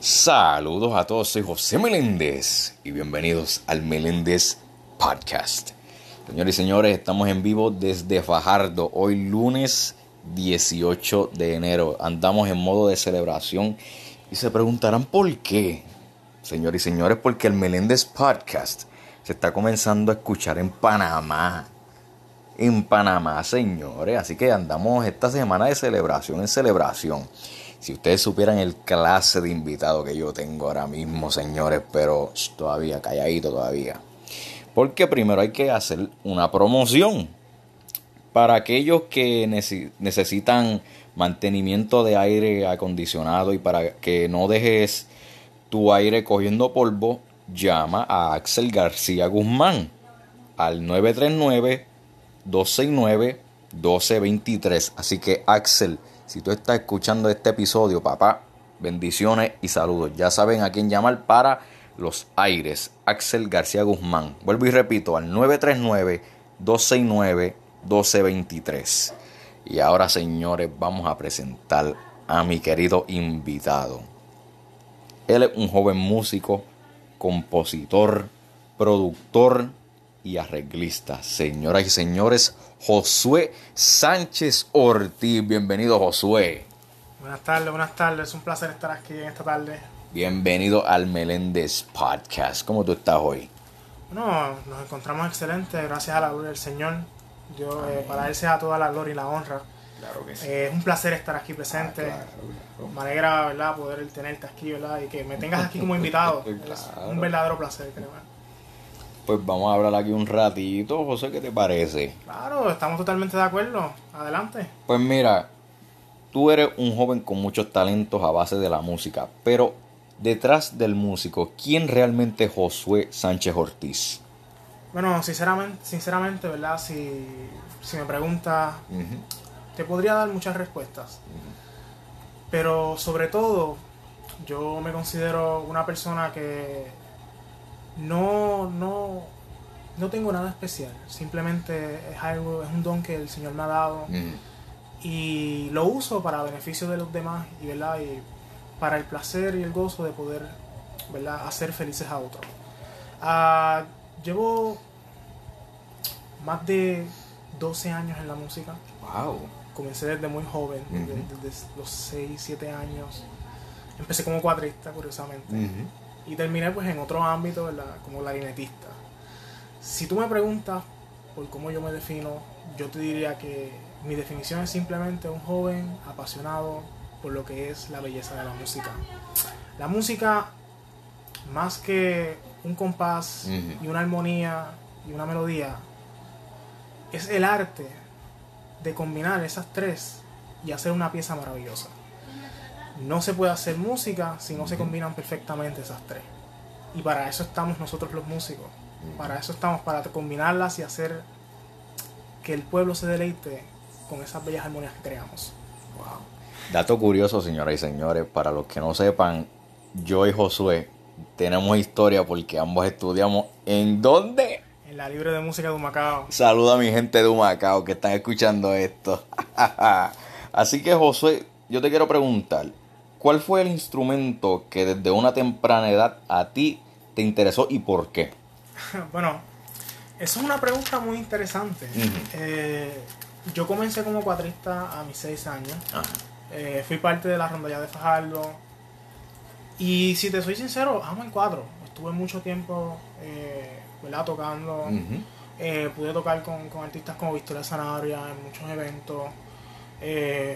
Saludos a todos, soy José Meléndez y bienvenidos al Meléndez Podcast. Señores y señores, estamos en vivo desde Fajardo, hoy lunes 18 de enero. Andamos en modo de celebración y se preguntarán por qué. Señores y señores, porque el Meléndez Podcast se está comenzando a escuchar en Panamá. En Panamá, señores. Así que andamos esta semana de celebración en celebración. Si ustedes supieran el clase de invitado que yo tengo ahora mismo, señores, pero todavía calladito todavía. Porque primero hay que hacer una promoción. Para aquellos que necesitan mantenimiento de aire acondicionado y para que no dejes tu aire cogiendo polvo, llama a Axel García Guzmán al 939-269-1223. Así que Axel si tú estás escuchando este episodio, papá, bendiciones y saludos. Ya saben a quién llamar para los aires. Axel García Guzmán. Vuelvo y repito, al 939-269-1223. Y ahora, señores, vamos a presentar a mi querido invitado. Él es un joven músico, compositor, productor y arreglista. Señoras y señores, Josué Sánchez Ortiz. Bienvenido, Josué. Buenas tardes, buenas tardes. Es un placer estar aquí en esta tarde. Bienvenido al Meléndez Podcast. ¿Cómo tú estás hoy? Bueno, nos encontramos excelentes, gracias a la gloria del Señor. Yo, eh, para Él sea toda la gloria y la honra. Claro que sí. Eh, es un placer estar aquí presente. Ah, me alegra, ¿verdad?, poder tenerte aquí, ¿verdad? Y que me tengas aquí como invitado. Es un verdadero placer, creo pues vamos a hablar aquí un ratito. José, ¿qué te parece? Claro, estamos totalmente de acuerdo. Adelante. Pues mira, tú eres un joven con muchos talentos a base de la música, pero detrás del músico, ¿quién realmente es Josué Sánchez Ortiz? Bueno, sinceramente, sinceramente ¿verdad? Si, si me preguntas, te podría dar muchas respuestas. Pero sobre todo, yo me considero una persona que no, no, no tengo nada especial. Simplemente es algo, es un don que el Señor me ha dado. Y lo uso para beneficio de los demás y, ¿verdad? y para el placer y el gozo de poder ¿verdad? hacer felices a otros. Ah, llevo más de 12 años en la música. Wow. Comencé desde muy joven, desde, los 6, 7 años. Empecé como cuadrista, curiosamente. Y terminé pues en otro ámbito, ¿verdad? Como clarinetista. Si tú me preguntas por cómo yo me defino, yo te diría que mi definición es simplemente un joven apasionado por lo que es la belleza de la música. La música, más que un compás y una armonía y una melodía, es el arte de combinar esas tres y hacer una pieza maravillosa no se puede hacer música si no se combinan perfectamente esas tres. Y para eso estamos nosotros los músicos. Para eso estamos, para combinarlas y hacer que el pueblo se deleite con esas bellas armonías que creamos. Wow. Dato curioso, señoras y señores, para los que no sepan, yo y Josué tenemos historia porque ambos estudiamos en dónde? En la Libre de Música de Humacao. Saluda a mi gente de Humacao que están escuchando esto. Así que Josué, yo te quiero preguntar, ¿Cuál fue el instrumento que desde una temprana edad a ti te interesó y por qué? bueno, esa es una pregunta muy interesante. Eh, yo comencé como cuatrista a mis seis años. Eh, fui parte de la rondalla de Fajardo. Y si te soy sincero, amo el cuadro. Estuve mucho tiempo eh, tocando. pude tocar con, con, artistas como Victoria Sanabria en muchos eventos.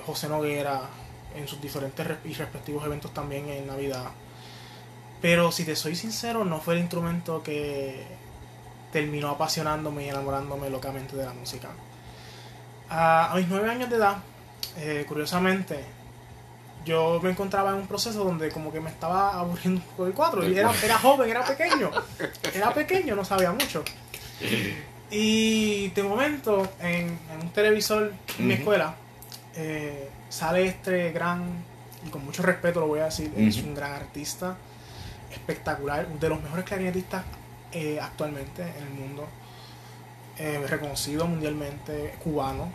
José Noguera, en sus diferentes y respectivos eventos también en Navidad. Pero si te soy sincero, no fue el instrumento que terminó apasionándome y enamorándome locamente de la música. A, mis nueve años de edad, eh, curiosamente, yo me encontraba en un proceso donde como que me estaba aburriendo un poco el cuadro. Y era, era joven, era pequeño. Era pequeño, no sabía mucho. Y de momento, en, un televisor en mi escuela, eh, sale este gran, y con mucho respeto lo voy a decir, es un gran artista, espectacular, de los mejores clarinetistas eh, actualmente en el mundo, eh, reconocido mundialmente, cubano,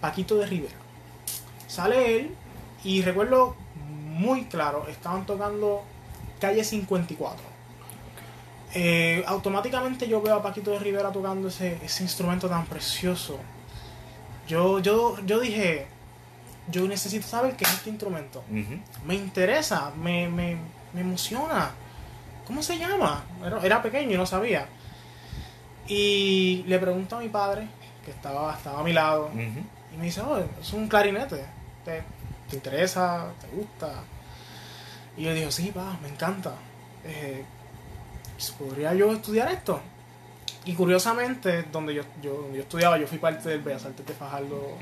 Paquito de Rivera. Sale él y recuerdo muy claro, estaban tocando calle 54. Eh, automáticamente yo veo a Paquito de Rivera tocando ese, ese instrumento tan precioso. Yo, yo, yo dije, yo necesito saber qué es este instrumento. Me interesa, me, me, me emociona. ¿Cómo se llama? Era, era pequeño y no sabía. Y le pregunto a mi padre, que estaba, estaba a mi lado, y me dice, oh, es un clarinete. ¿Te, te interesa? ¿Te gusta? Y yo digo, sí, pa, me encanta. Eh, ¿Podría yo estudiar esto? Y curiosamente, donde yo, yo, donde yo estudiaba, yo fui parte del Bellas Artes de Fajardo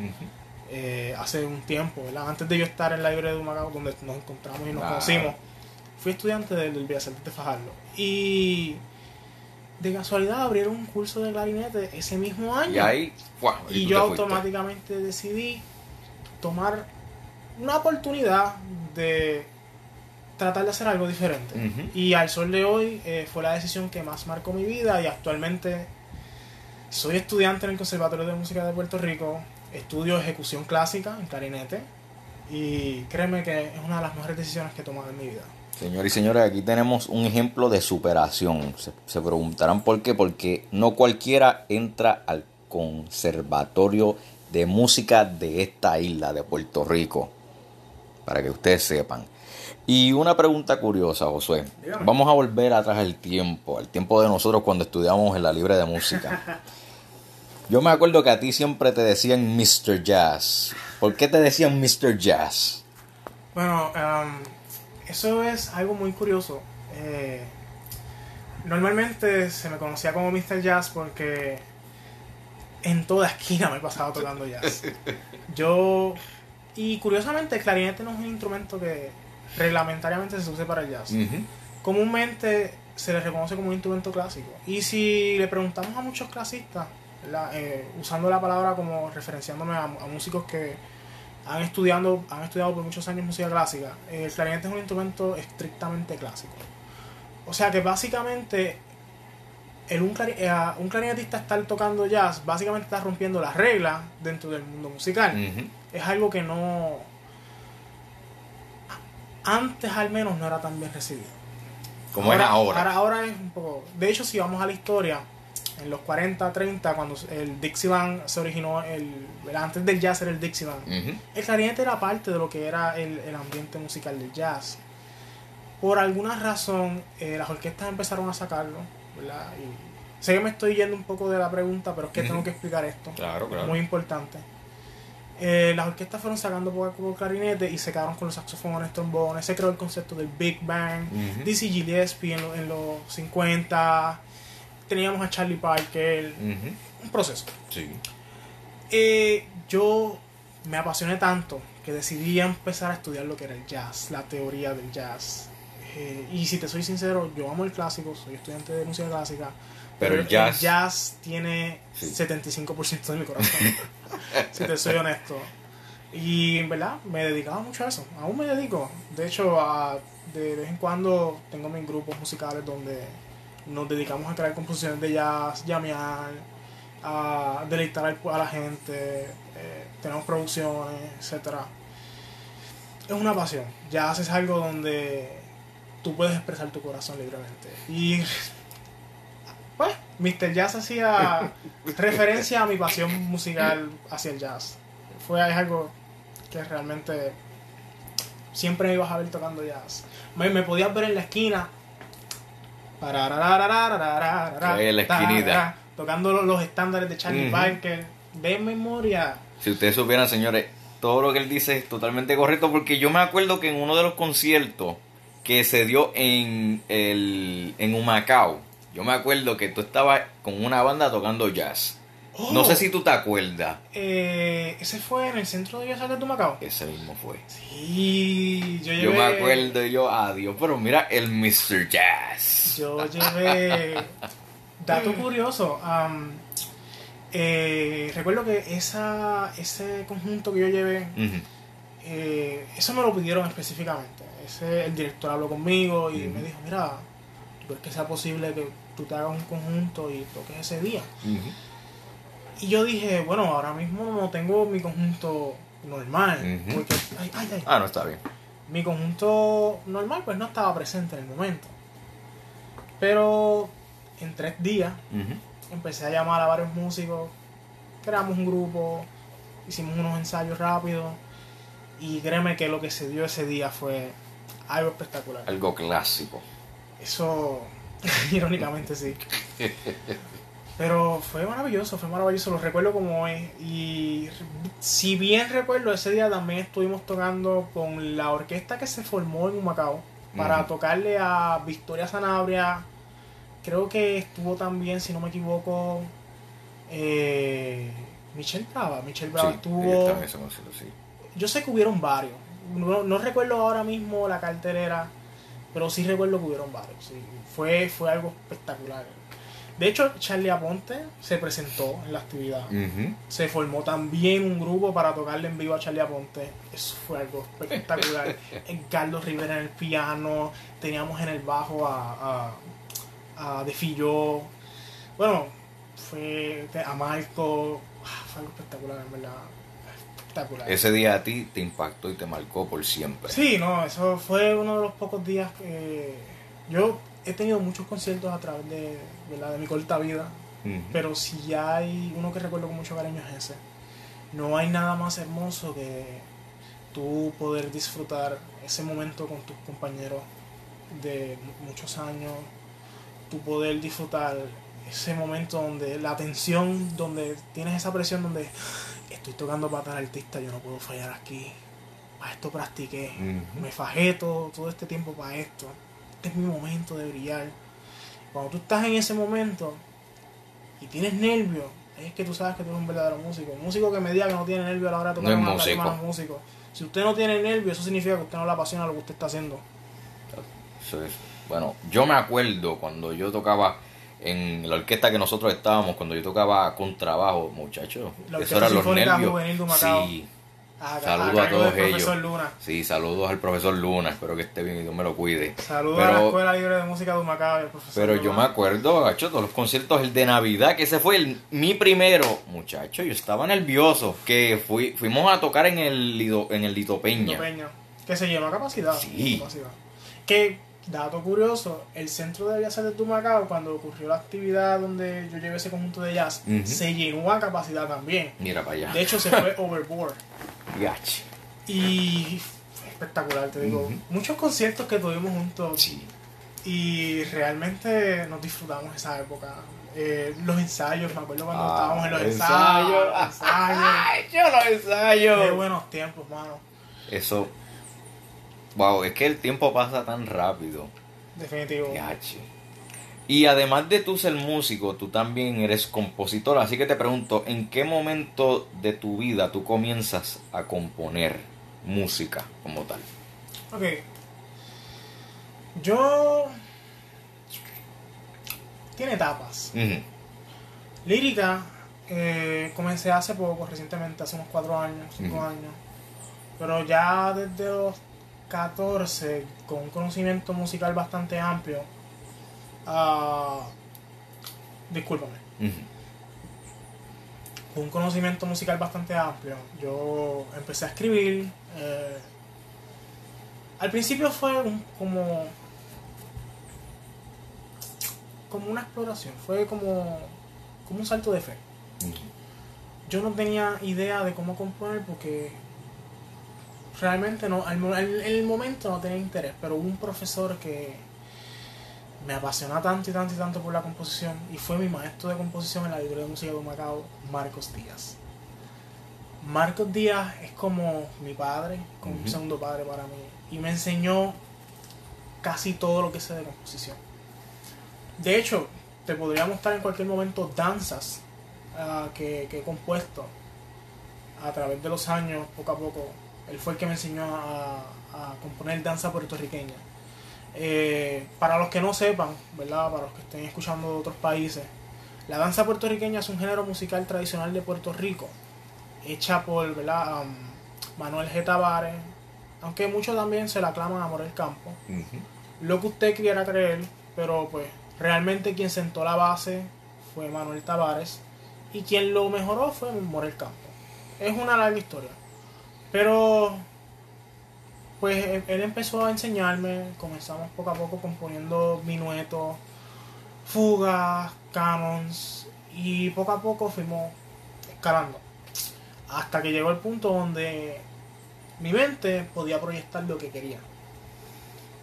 eh, hace un tiempo, ¿verdad? Antes de yo estar en la librería de Humacao, donde nos encontramos y nos conocimos, fui estudiante del, Bellas Artes de Fajardo. Y de casualidad abrieron un curso de clarinete ese mismo año. Y yo fuiste. automáticamente decidí tomar una oportunidad de tratar de hacer algo diferente. Y al sol de hoy eh, fue la decisión que más marcó mi vida y actualmente soy estudiante en el Conservatorio de Música de Puerto Rico, estudio ejecución clásica en clarinete y créeme que es una de las mejores decisiones que he tomado en mi vida. Señores y señores, aquí tenemos un ejemplo de superación. Se, se preguntarán por qué. Porque no cualquiera entra al Conservatorio de Música de esta isla, de Puerto Rico. Para que ustedes sepan. Y una pregunta curiosa, Josué. Dígame. Vamos a volver atrás al tiempo, al tiempo de nosotros cuando estudiamos en la Libre de Música. Yo me acuerdo que a ti siempre te decían Mr. Jazz. ¿Por qué te decían Mr. Jazz? Bueno, em, eso es algo muy curioso. Eh, normalmente se me conocía como Mr. Jazz porque en toda esquina me he pasado tocando jazz. Yo, y curiosamente, el clarinete no es un instrumento que reglamentariamente se use para el jazz. Comúnmente se le reconoce como un instrumento clásico. Y si le preguntamos a muchos clasistas, Eh, usando la palabra como referenciándome a, a músicos que han estudiado, han estudiado por muchos años música clásica, eh, el clarinete es un instrumento estrictamente clásico. O sea que básicamente el un, eh, un clarinetista estar tocando jazz, básicamente está rompiendo las reglas dentro del mundo musical. Es algo que no... Antes al menos no era tan bien recibido. Como es ahora. Ahora, ahora es un poco. De hecho, si vamos a la historia, en los 40, 30, cuando el Dixieland se originó, el, antes del jazz era el Dixieland, Ujú. el clarinete era parte de lo que era el, el ambiente musical del jazz. Por alguna razón, eh, las orquestas empezaron a sacarlo, ¿verdad? Y sé que me estoy yendo un poco de la pregunta, pero es que tengo que explicar esto. Claro, claro. Muy importante. Eh, las orquestas fueron sacando poco a poco clarinete y se quedaron con los saxofones, trombones. Se creó el concepto del Big Bang. Ujú. Dizzy Gillespie en, lo- en los 50. Teníamos a Charlie Parker. Ujú. Un proceso. Sí. Eh, yo me apasioné tanto que decidí empezar a estudiar lo que era el jazz, la teoría del jazz. Eh, y si te soy sincero, yo amo el clásico, soy estudiante de música clásica. Pero el jazz- jazz tiene Sí. 75% de mi corazón, si te soy honesto. Y en verdad me dedicaba mucho a eso, aún me dedico. De hecho, a- de vez en cuando tengo mis grupos musicales donde nos dedicamos a crear composiciones de jazz, llamear, a deleitar a la gente, eh, tenemos producciones, etcétera. Es una pasión. Jazz es algo donde tú puedes expresar tu corazón libremente. Y pues, Mr. Jazz hacía referencia a mi pasión musical hacia el jazz. Fue algo que realmente siempre me ibas a ver tocando jazz. Me, me podías ver en la esquina. Ahí en la esquinita. Tocando los, los estándares de Charlie. Parker. De memoria. Si ustedes supieran, señores, todo lo que él dice es totalmente correcto porque yo me acuerdo que en uno de los conciertos que se dio en el en Humacao, yo me acuerdo que tú estabas con una banda tocando jazz. No Oh, sé si tú te acuerdas. eh, ese fue en el centro de Artes de Macao. Ese mismo fue. Sí, yo llevé. Yo me acuerdo y yo, adiós, pero mira el Mr. Jazz. Yo llevé. Dato curioso. am, eh, recuerdo que esa, ese conjunto que yo llevé, eh, eso me lo pidieron específicamente. Ese, el director habló conmigo y me dijo: Mira, ¿tú crees que sea posible que tú te hagas un conjunto y toques ese día? Y yo dije: Bueno, ahora mismo no tengo mi conjunto normal. Porque, ay, ay, ay. Ah, no está bien. Mi conjunto normal pues no estaba presente en el momento. Pero en tres días empecé a llamar a varios músicos, creamos un grupo, hicimos unos ensayos rápidos y créeme que lo que se dio ese día fue algo espectacular. Algo clásico. Eso, irónicamente sí. Pero fue maravilloso, fue maravilloso, lo recuerdo como hoy. Y si bien recuerdo, ese día también estuvimos tocando con la orquesta que se formó en Humacao para tocarle a Victoria Sanabria. Creo que estuvo también, si no me equivoco, eh, Michelle Brava. Michelle Brava Sí, estuvo. ella está en ese concierto, sí. Yo sé que hubieron varios. No, no recuerdo ahora mismo la cartelera, pero sí recuerdo que hubieron varios. sí. Fue, fue algo espectacular. De hecho, Charlie Aponte se presentó en la actividad. Se formó también un grupo para tocarle en vivo a Charlie Aponte. Eso fue algo espectacular. Carlos Rivera en el piano. Teníamos en el bajo a, a, a De Fillo. Bueno, fue a Marco. Ah, Fue algo espectacular, en verdad. Espectacular. Ese día a ti te impactó y te marcó por siempre. Sí, no, eso fue uno de los pocos días que yo he tenido muchos conciertos a través de, ¿verdad? de mi corta vida, pero si hay uno que recuerdo con mucho cariño es ese. No hay nada más hermoso que tú poder disfrutar ese momento con tus compañeros de mu- muchos años, tú poder disfrutar ese momento donde la tensión, donde tienes esa presión, donde estoy tocando para tal artista, yo no puedo fallar aquí, para esto practiqué, me fajé todo, todo este tiempo para esto, este es mi momento de brillar. Cuando tú estás en ese momento y tienes nervios, es que tú sabes que tú eres un verdadero músico. Un músico que me diga que no tiene nervios a la hora de tocar No tarima músico. Si usted no tiene nervios, eso significa que usted no le apasiona lo que usted está haciendo. Eso es- Bueno, yo me acuerdo cuando yo tocaba en la orquesta que nosotros estábamos, cuando yo tocaba con trabajo, muchachos. Eso eran los nervios. Sí, A, Saludo a todos ellos. Luna. sí, saludos al profesor Luna, espero que esté bien y Dios me lo cuide. Saludos a la Escuela Libre de Música de Humacao Pero yo me Luna. acuerdo, gacho, todos los conciertos, el de Navidad, que ese fue el, mi primero. Muchacho, yo estaba nervioso, que fui, fuimos a tocar en el, Lido- en el Lito Peña. Lito Peña, que se llenó a capacidad. Sí. capacidad. Que, dato curioso, el centro de Bellas Artes de Humacao, cuando ocurrió la actividad donde yo llevé ese conjunto de jazz, se llenó a capacidad también. Mira para allá. De hecho, se fue overboard. Gacho. Y fue espectacular, te digo. Muchos conciertos que tuvimos juntos Sí. y realmente nos disfrutamos esa época. Eh, los ensayos, me acuerdo cuando Ah, estábamos en los ensayo. ensayos. ensayos. Ay, yo los ensayo. Qué buenos tiempos, mano. Eso. Wow, es que el tiempo pasa tan rápido. Definitivo. Y además de tú ser músico, tú también eres compositor. Así que te pregunto, ¿en qué momento de tu vida tú comienzas a componer música como tal? Ok. Yo. Tiene etapas. Lírica, eh, comencé hace poco, recientemente, hace unos 4 años, 5 Ujú. años. Pero ya desde los 14, con un conocimiento musical bastante amplio. ah, discúlpame. Con un conocimiento musical bastante amplio, yo empecé a escribir. eh, al principio fue un- como. como una exploración, fue como. como un salto de fe. Yo no tenía idea de cómo componer porque realmente no, al en el momento no tenía interés, pero hubo un profesor que me apasiona tanto y tanto y tanto por la composición y fue mi maestro de composición en la librería de música de Macao, Marcos Díaz. Marcos Díaz es como mi padre, como un segundo padre para mí y me enseñó casi todo lo que sé de composición. De hecho, te podría mostrar en cualquier momento danzas ah, que, que he compuesto a través de los años, poco a poco. Él fue el que me enseñó a, a componer danza puertorriqueña. Eh, para los que no sepan, ¿verdad? Para los que estén escuchando de otros países, la danza puertorriqueña es un género musical tradicional de Puerto Rico, hecha por ¿verdad? Am, Manuel G. Tavares, aunque muchos también se la aclaman a Morel Campo lo que usted quiera creer, pero pues realmente quien sentó la base fue Manuel Tavares y quien lo mejoró fue Morel Campo. Es una larga historia. Pero pues él- empezó a enseñarme, comenzamos poco a poco componiendo minuetos, fugas, canons, y poco a poco fuimos escalando. Hasta que llegó el punto donde mi mente podía proyectar lo que quería.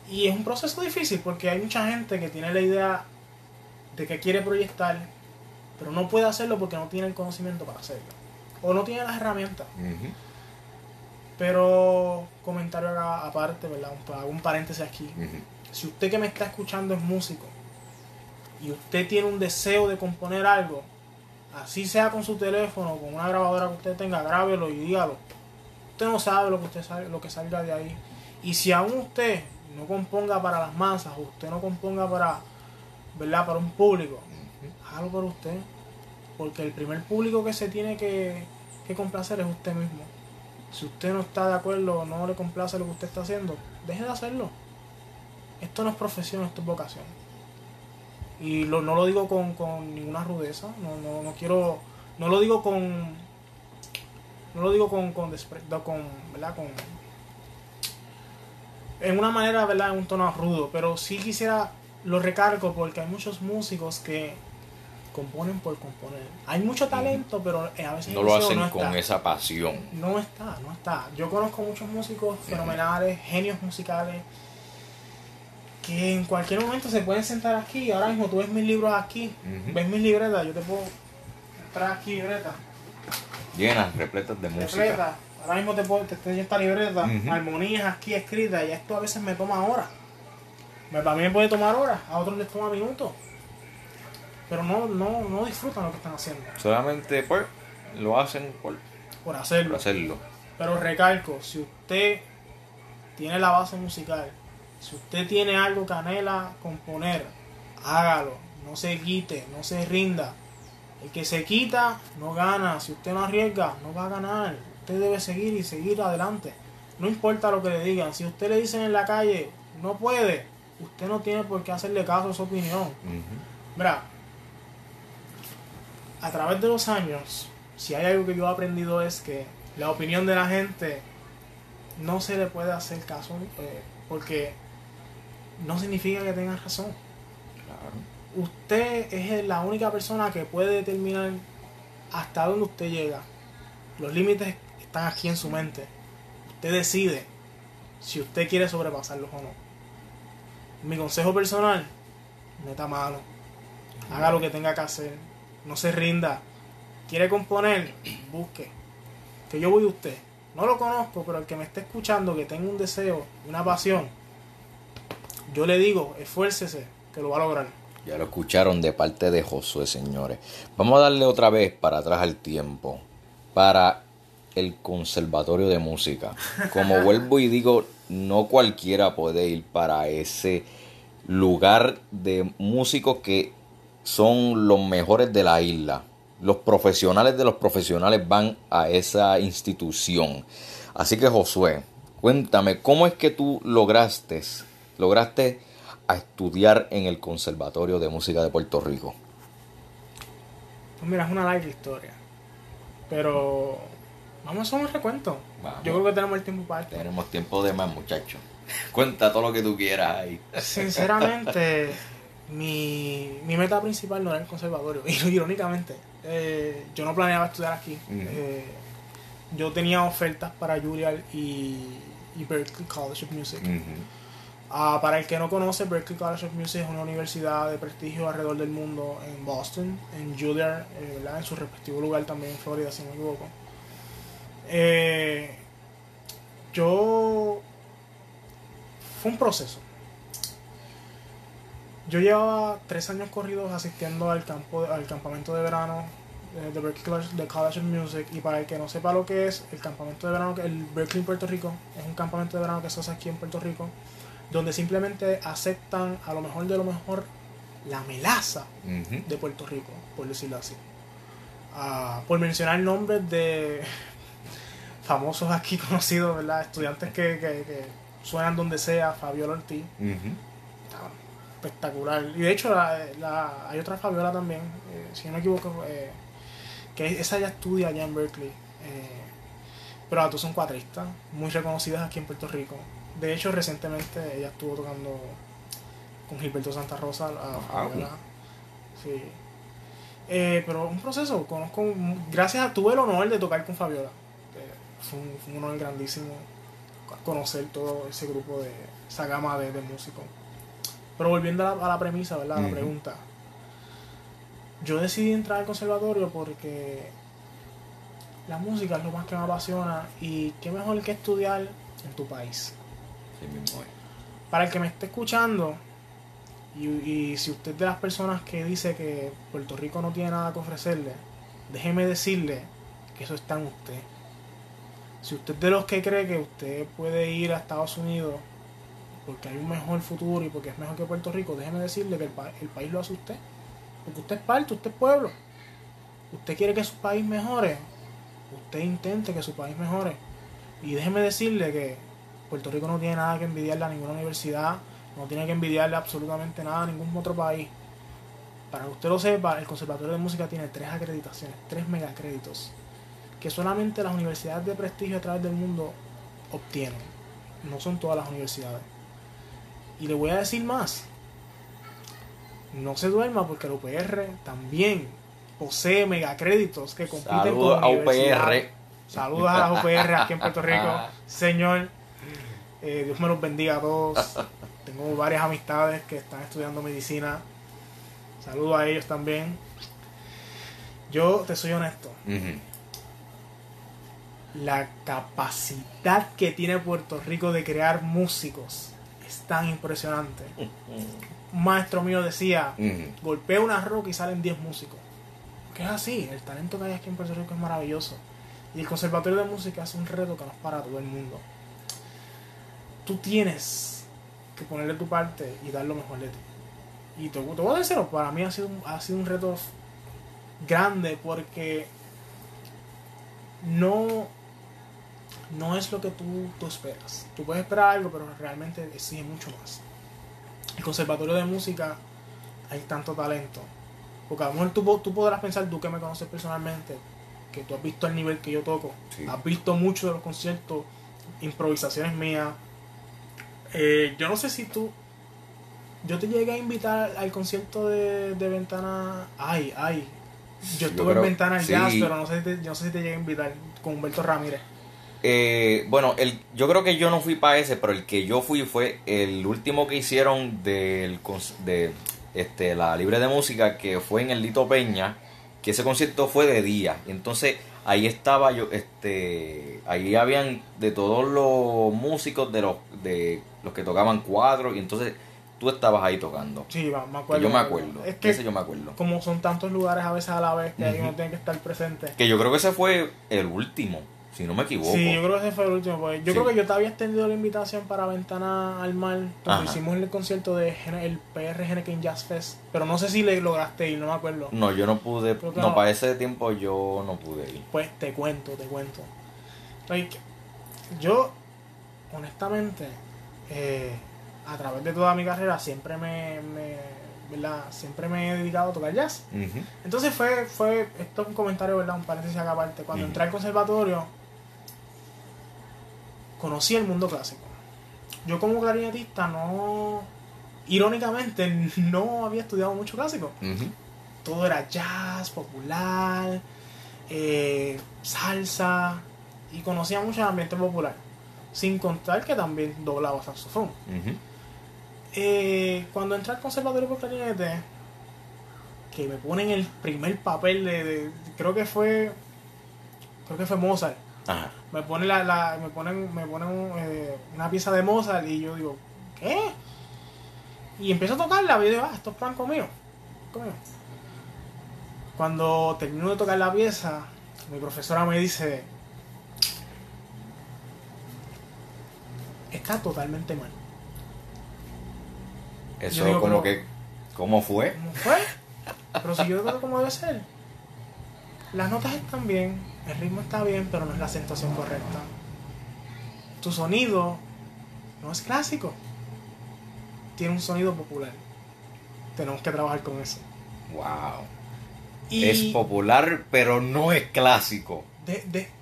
Y es un proceso difícil porque hay mucha gente que tiene la idea de que quiere proyectar, pero no puede hacerlo porque no tiene el conocimiento para hacerlo. O no tiene las herramientas. Pero comentario acá aparte, ¿verdad? Hago un paréntesis aquí. Si usted que me está escuchando es músico y usted tiene un deseo de componer algo, así sea con su teléfono, con una grabadora que usted tenga, grábelo y dígalo. Usted no sabe lo que usted sabe, lo que salga de ahí. Y si aún usted no componga para las masas, o usted no componga para, ¿verdad? Para un público, hágalo por usted. Porque el primer público que se tiene que, que complacer es usted mismo. Si usted no está de acuerdo no le complace lo que usted está haciendo, deje de hacerlo. Esto no es profesión, esto es vocación. Y lo- no lo digo con, con ninguna rudeza, no, no, no quiero, no lo digo con, no lo digo con, con, despre- con, ¿verdad? Con, en una manera, ¿verdad? En un tono rudo, pero sí quisiera, lo recargo porque hay muchos músicos que componen por componer. Hay mucho talento, pero eh, a veces No lo hacen no con esa pasión. No está, no está. Yo conozco muchos músicos fenomenales, genios musicales, que en cualquier momento se pueden sentar aquí. Ahora mismo tú ves mis libros aquí, ves mis libretas, yo te puedo traer aquí libretas. Llenas, repletas de música. Libretas. Ahora mismo te puedo te estoy esta libreta, armonías aquí escritas, y esto a veces me toma horas. Para mí me puede tomar horas, a otros les toma minutos. Pero no, no, no disfrutan lo que están haciendo, Solamente pues lo hacen por, por por hacerlo. hacerlo. Pero recalco, si usted tiene la base musical, si usted tiene algo que anhela componer, hágalo, no se quite, no se rinda. El que se quita no gana, si usted no arriesga, no va a ganar. Usted debe seguir y seguir adelante. No importa lo que le digan, si usted le dicen en la calle, no puede, usted no tiene por qué hacerle caso a su opinión. Mira, a través de los años, si hay algo que yo he aprendido es que la opinión de la gente no se le puede hacer caso eh, porque no significa que tenga razón. Claro. Usted es la única persona que puede determinar hasta dónde usted llega. Los límites están aquí en su mente. Usted decide si usted quiere sobrepasarlos o no. Mi consejo personal, meta mano. Haga lo que tenga que hacer. No se rinda. Quiere componer, busque. Que yo voy a usted. No lo conozco, pero el que me esté escuchando, que tenga un deseo, una pasión, yo le digo, esfuércese, que lo va a lograr. Ya lo escucharon de parte de Josué, señores. Vamos a darle otra vez para atrás al tiempo. Para el Conservatorio de Música. Como vuelvo y digo, no cualquiera puede ir para ese lugar de músicos que son los mejores de la isla. Los profesionales de los profesionales van a esa institución. Así que Josué, cuéntame, ¿cómo es que tú lograste, lograste a estudiar en el Conservatorio de Música de Puerto Rico? Pues mira, es una larga historia. Pero vamos a hacer un recuento. Vamos. Yo creo que tenemos el tiempo para esto. Tenemos tiempo de más, muchachos. Cuenta todo lo que tú quieras ahí. Sinceramente, mi, mi meta principal no era el conservatorio. Y irónicamente, eh, yo no planeaba estudiar aquí. Eh, yo tenía ofertas para Juilliard y, y Berklee College of Music. Ah, para el que no conoce, Berklee College of Music es una universidad de prestigio alrededor del mundo en Boston, en Juilliard, eh, en su respectivo lugar también en Florida, si no me equivoco. Eh, yo. Fue un proceso. Yo llevaba tres años corridos asistiendo al campo al campamento de verano eh, de Berklee College, de College of Music y para el que no sepa lo que es el campamento de verano que el Berkeley Puerto Rico es un campamento de verano que se hace aquí en Puerto Rico donde simplemente aceptan a lo mejor de lo mejor la melaza de Puerto Rico por decirlo así. Ah, por mencionar nombres de famosos aquí conocidos verdad estudiantes que, que, que suenan donde sea Fabiola Ortiz espectacular. Y de hecho, la, la- hay otra Fabiola también, eh, si no me equivoco, eh, que esa ya estudia allá en Berkeley. Eh, pero las dos son cuatristas, muy reconocidas aquí en Puerto Rico. De hecho, recientemente ella estuvo tocando con Gilberto Santa Rosa. a- ¿verdad? Sí. Eh, pero un proceso, conozco, gracias a, tuve el honor de tocar con Fabiola. Eh, fue, un, fue un honor grandísimo conocer todo ese grupo de, esa gama de, de músicos. Pero volviendo a la, a la premisa, ¿verdad? A la pregunta. Yo decidí entrar al conservatorio porque la música es lo más que me apasiona y qué mejor que estudiar en tu país. Sí mismo. Para el que me esté escuchando, y, y si usted es de las personas que dice que Puerto Rico no tiene nada que ofrecerle, déjeme decirle que eso está en usted. Si usted es de los que cree que usted puede ir a Estados Unidos porque hay un mejor futuro y porque es mejor que Puerto Rico, déjeme decirle que el, pa- el país lo hace usted. Porque usted es parte, usted es pueblo. Usted quiere que su país mejore. Usted intente que su país mejore. Y déjeme decirle que Puerto Rico no tiene nada que envidiarle a ninguna universidad, no tiene que envidiarle absolutamente nada a ningún otro país. Para que usted lo sepa, el Conservatorio de Música tiene tres acreditaciones, tres megacréditos, que solamente las universidades de prestigio a través del mundo obtienen. No son todas las universidades. Y le voy a decir más. No se duerma porque el UPR también posee megacréditos que compiten Saludos con a universidades. UPR. Saludos a la UPR aquí en Puerto Rico. Señor, eh, Dios me los bendiga a todos. Tengo varias amistades que están estudiando medicina. Saludos a ellos también. Yo te soy honesto. La capacidad que tiene Puerto Rico de crear músicos es tan impresionante. Un maestro mío decía, golpea una roca y salen 10 músicos. Que es así, el talento que hay aquí en Puerto Rico es maravilloso. Y el Conservatorio de Música es un reto que no es para todo el mundo. Tú tienes que ponerle tu parte y dar lo mejor de ti. Y te, te voy a decir, para mí ha sido, ha sido un reto grande porque no, no es lo que tú, tú esperas. Tú puedes esperar algo, pero realmente exige mucho más. El Conservatorio de Música hay tanto talento. Porque a lo mejor tú, tú podrás pensar, tú que me conoces personalmente, que tú has visto el nivel que yo toco, Sí. has visto muchos de los conciertos, improvisaciones mías. Eh, yo no sé si tú. Yo te llegué a invitar al concierto de, de Ventana. Ay, ay. Yo estuve creo- en Ventana sí. Jazz, pero no sé, si te, yo no sé si te llegué a invitar con Humberto Ramírez. Eh, bueno, el, yo creo que yo no fui para ese, pero el que yo fui fue el último que hicieron del de este, la Libre de Música, que fue en el Lito Peña, que ese concierto fue de día. Entonces ahí estaba yo, este, ahí habían de todos los músicos, de los, de los que tocaban cuatro, y entonces tú estabas ahí tocando. Sí, va, me Que acuerdo. yo me acuerdo, Es que ese yo me acuerdo. como son tantos lugares a veces a la vez que ahí Ujú. uno tiene que estar presente. Que yo creo que ese fue el último, si no me equivoco. Sí, yo creo que ese fue el último. Pues. Yo Sí. creo que yo te había extendido la invitación para Ventana al Mar cuando Ajá. hicimos el concierto de el PR Henneken Jazz Fest. Pero no sé si le lograste ir, no me acuerdo. No, yo no pude, Creo que no, para ese tiempo yo no pude ir. Pues te cuento, te cuento. Like, yo, honestamente, eh, a través de toda mi carrera siempre me, me- ¿verdad? Siempre me he dedicado a tocar jazz. Ujú. Entonces fue, fue, esto es un comentario, ¿verdad? Un paréntesis acá aparte. Cuando Ujú. entré al conservatorio, conocí el mundo clásico. Yo como clarinetista no, irónicamente, no había estudiado mucho clásico. Todo era jazz, popular, eh, salsa, y conocía mucho el ambiente popular. Sin contar que también doblaba saxofón. Eh, cuando entré al conservatorio por clarinete, que me ponen el primer papel de, de- creo que fue, creo que fue Mozart. Ajá. Me ponen la, la- me ponen, me ponen eh, una pieza de Mozart y yo digo, ¿qué? Y empiezo a tocarla y digo, ah, esto es plan conmigo. Cuando termino de tocar la pieza, mi profesora me dice, está totalmente mal. Eso Yo digo, como que, ¿cómo fue? ¿Cómo fue? Pero si yo toco como debe ser. Las notas están bien, el ritmo está bien, pero no es la acentuación correcta. Tu sonido no es clásico. Tiene un sonido popular. Tenemos que trabajar con eso. Wow. Y Es popular, pero no es clásico. de, de-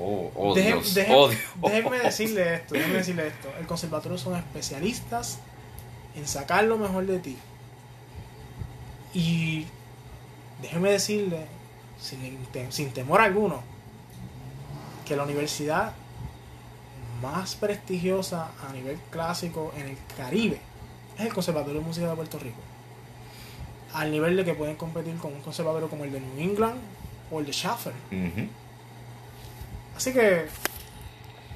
Oh, oh, Dios, oh, Dios. Déjenme decirle esto, déjenme decirle esto. El conservatorio son especialistas en sacar lo mejor de ti. Y déjenme decirle, sin, sin temor alguno, que la universidad más prestigiosa a nivel clásico en el Caribe es el Conservatorio de Música de Puerto Rico. Al nivel de que pueden competir con un conservatorio como el de New England o el de Schaffen. Ujú. Así que,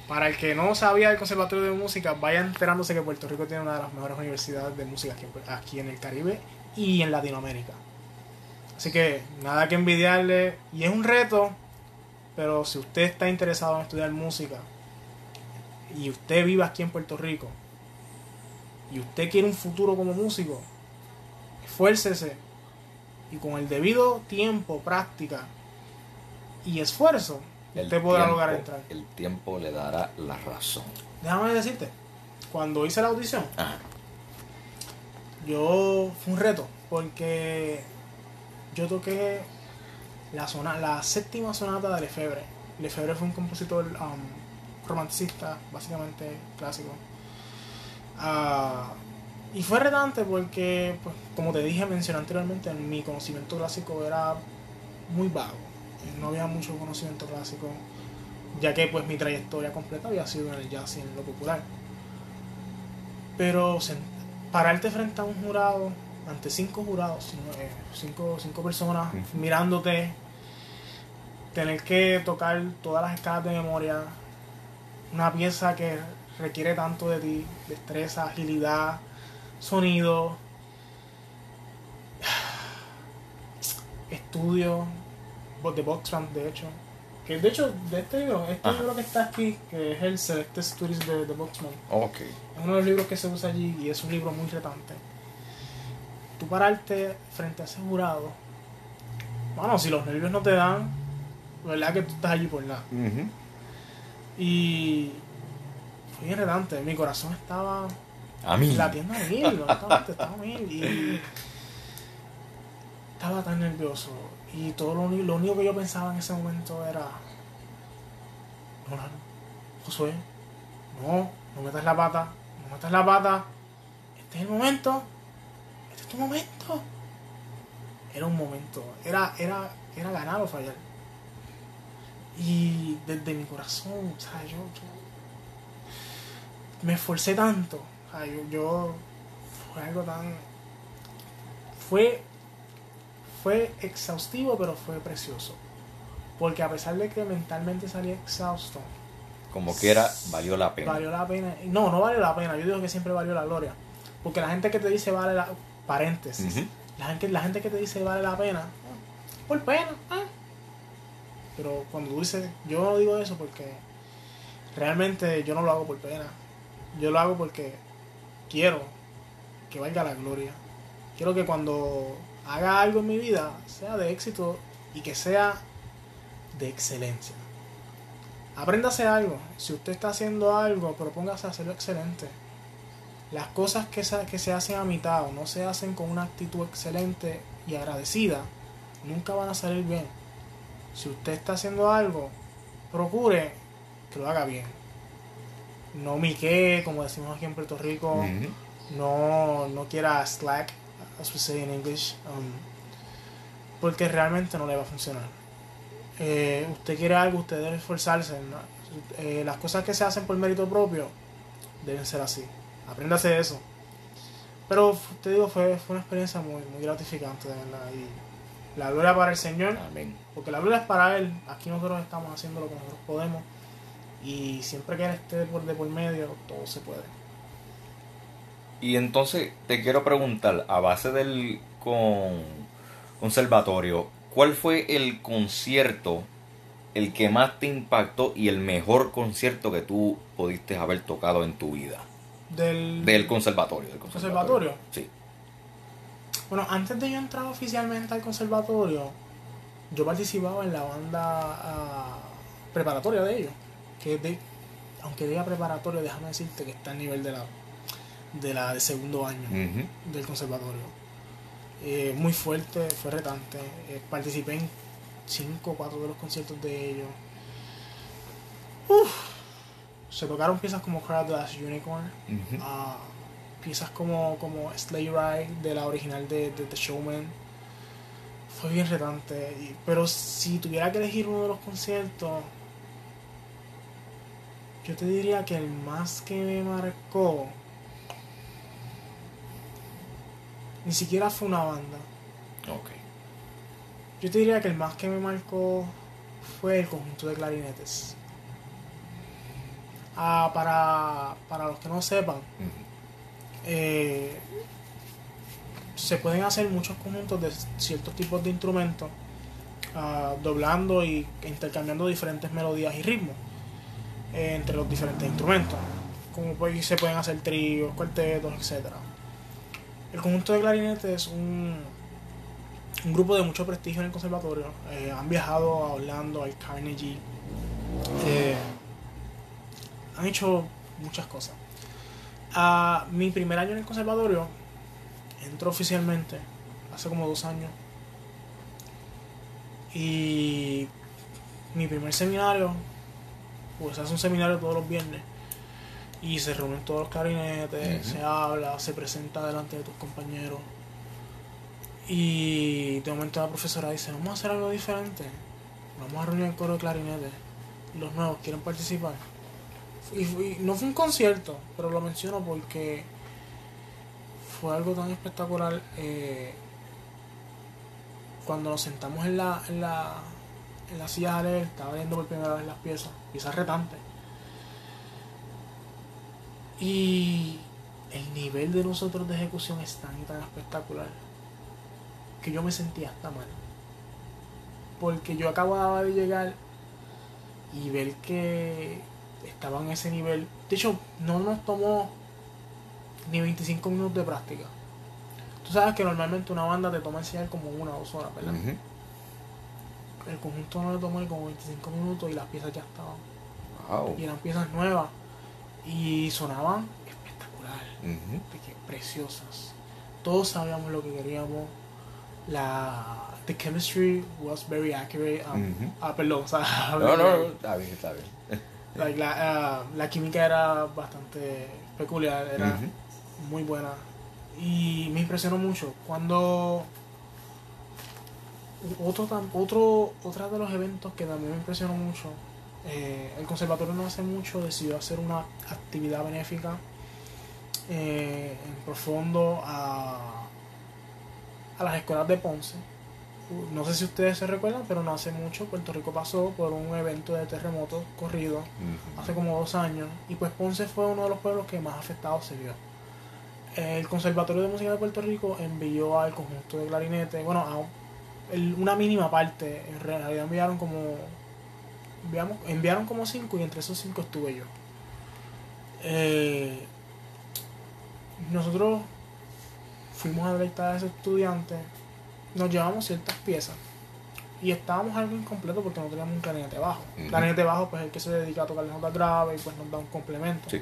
para el que no sabía del Conservatorio de Música, vaya enterándose que Puerto Rico tiene una de las mejores universidades de música aquí en el Caribe y en Latinoamérica. Así que, nada que envidiarle. Y es un reto, pero si usted está interesado en estudiar música y usted vive aquí en Puerto Rico y usted quiere un futuro como músico, esfuércese y con el debido tiempo, práctica y esfuerzo, El usted podrá tiempo- lograr entrar. El tiempo le dará la razón. Déjame decirte, cuando hice la audición, Ajá. yo fue un reto porque yo toqué la zona, la séptima sonata de Lefebvre. Lefebvre fue un compositor um, romanticista, básicamente clásico. Ah, y fue retante porque, pues, como te dije, mencioné anteriormente, mi conocimiento clásico era muy vago. No había mucho conocimiento clásico, ya que pues mi trayectoria completa había sido en el jazz y en lo popular. Pero pararte frente a un jurado, ante cinco jurados, eh, cinco, cinco personas mirándote, tener que tocar todas las escalas de memoria, una pieza que requiere tanto de ti, destreza, agilidad, sonido, estudio, de box band, de hecho. Que de hecho, de este libro, este Ajá. libro que está aquí, que es el Selected Studies de, de Boxman, es uno de los libros que se usa allí y es un libro muy retante. Pararte frente a ese jurado, bueno, si los nervios no te dan, verdad que tú estás allí por nada. Y fue bien retante, mi corazón estaba A mí. latiendo a mil, honestamente, estaba a mil y estaba tan nervioso. Y todo lo, lo único que yo pensaba en ese momento era, no, no, Josué, no, no metas la pata, no metas la pata, este es el momento, momento. Era un momento, era, era, era ganar o fallar. Y desde mi corazón, o sea, yo, yo me esforcé tanto. O sea, yo, yo- fue algo tan. Fue. Fue exhaustivo, pero fue precioso. Porque a pesar de que mentalmente salí exhausto, Como quiera, valió la pena. valió la pena. No, no valió la pena. Yo digo que siempre valió la gloria. Porque la gente que te dice vale la. Paréntesis. La gente, la gente que te dice vale la pena, por pena. ah. Pero cuando tú dices, yo no digo eso porque realmente yo no lo hago por pena. Yo lo hago porque quiero que valga la gloria. Quiero que cuando haga algo en mi vida sea de éxito y que sea de excelencia. Aprenda a hacer algo. Si usted está haciendo algo, propóngase a hacerlo excelente. Las cosas que se, que se hacen a mitad o no se hacen con una actitud excelente y agradecida, nunca van a salir bien. Si usted está haciendo algo, procure que lo haga bien. No mique, como decimos aquí en Puerto Rico, Ujú. no, no quiera slack, as we say in English, um, porque realmente no le va a funcionar. Eh, usted quiere algo, usted debe esforzarse. ¿no? Eh, las cosas que se hacen por mérito propio deben ser así. Apréndase eso. Pero te digo, fue, fue una experiencia muy, muy gratificante, de verdad. Y la gloria para el Señor, Amén. porque la gloria es para Él. Aquí nosotros estamos haciendo lo que nosotros podemos. Y siempre que Él esté por de por medio, todo se puede. Y entonces te quiero preguntar, a base del con conservatorio, ¿cuál fue el concierto el que más te impactó y el mejor concierto que tú pudiste haber tocado en tu vida? Del, Del conservatorio. Del ¿Conservatorio? Sí. Bueno, antes de yo entrar oficialmente al conservatorio, yo participaba en la banda ah, preparatoria de ellos. Que es de, aunque diga preparatoria, déjame decirte que está a nivel de la de la de segundo año del conservatorio. Eh, muy fuerte, fue retante. Eh, participé en cinco o cuatro de los conciertos de ellos. Se tocaron piezas como Crowd Last Unicorn, ah, piezas como, como Sleigh Ride de la original de, de The Showman. Fue bien retante, y- pero si tuviera que elegir uno de los conciertos, yo te diría que el más que me marcó ni siquiera fue una banda. Ok. Yo te diría que el más que me marcó fue el conjunto de clarinetes. Ah, para, para los que no sepan, eh, se pueden hacer muchos conjuntos de ciertos tipos de instrumentos, ah, doblando y intercambiando diferentes melodías y ritmos eh, entre los diferentes instrumentos. Como pues, se pueden hacer tríos, cuartetos, etc. El conjunto de clarinetes es un, un grupo de mucho prestigio en el conservatorio. Eh, han viajado a Orlando, al Carnegie. Han hecho muchas cosas. A mi primer año en el conservatorio, entró oficialmente hace como dos años. Y mi primer seminario, pues hace un seminario todos los viernes. Y se reúnen todos los clarinetes, se habla, se presenta delante de tus compañeros. Y de momento la profesora dice, vamos a hacer algo diferente. Vamos a reunir el coro de clarinetes. Los nuevos quieren participar. Y, no fue un concierto, pero lo menciono porque fue algo tan espectacular. eh, cuando nos sentamos en la, en la, en la silla de leer, estaba viendo por primera vez las piezas, piezas retantes. Y el nivel de nosotros de ejecución es tan y tan espectacular que yo me sentía hasta mal. Porque yo acababa de llegar y ver que estaba en ese nivel. De hecho, no nos tomó ni 25 minutos de práctica. Tú sabes que normalmente una banda te toma enseñar como una o dos horas, ¿verdad? El conjunto no le tomó ni como 25 minutos y las piezas ya estaban. Wow. Y eran piezas nuevas y sonaban espectacular, Ujú. de que preciosas. Todos sabíamos lo que queríamos. La the chemistry was very accurate. um, Ujú. Ah, perdón, o sea, No, no, no, está bien, está bien. Like, la, ah, la química era bastante peculiar, era muy buena. Y me impresionó mucho. Cuando. Otro, otro, otro de los eventos que también me impresionó mucho. eh, el conservatorio no hace mucho decidió hacer una actividad benéfica eh, en profundo a, a las escuelas de Ponce. No sé si ustedes se recuerdan, pero no hace mucho Puerto Rico pasó por un evento de terremotos corrido hace como dos años y pues Ponce fue uno de los pueblos que más afectados se vio. El Conservatorio de Música de Puerto Rico envió al conjunto de clarinete, bueno, a una mínima parte, en realidad enviaron como enviamos, enviaron como cinco y entre esos cinco estuve yo. Eh, nosotros fuimos a deletar a esos estudiantes, nos llevamos ciertas piezas y estábamos algo incompleto porque no teníamos un clarinete bajo. Ujú. Clarinete bajo, pues el que se dedica a tocar las notas graves y pues nos da un complemento. Sí.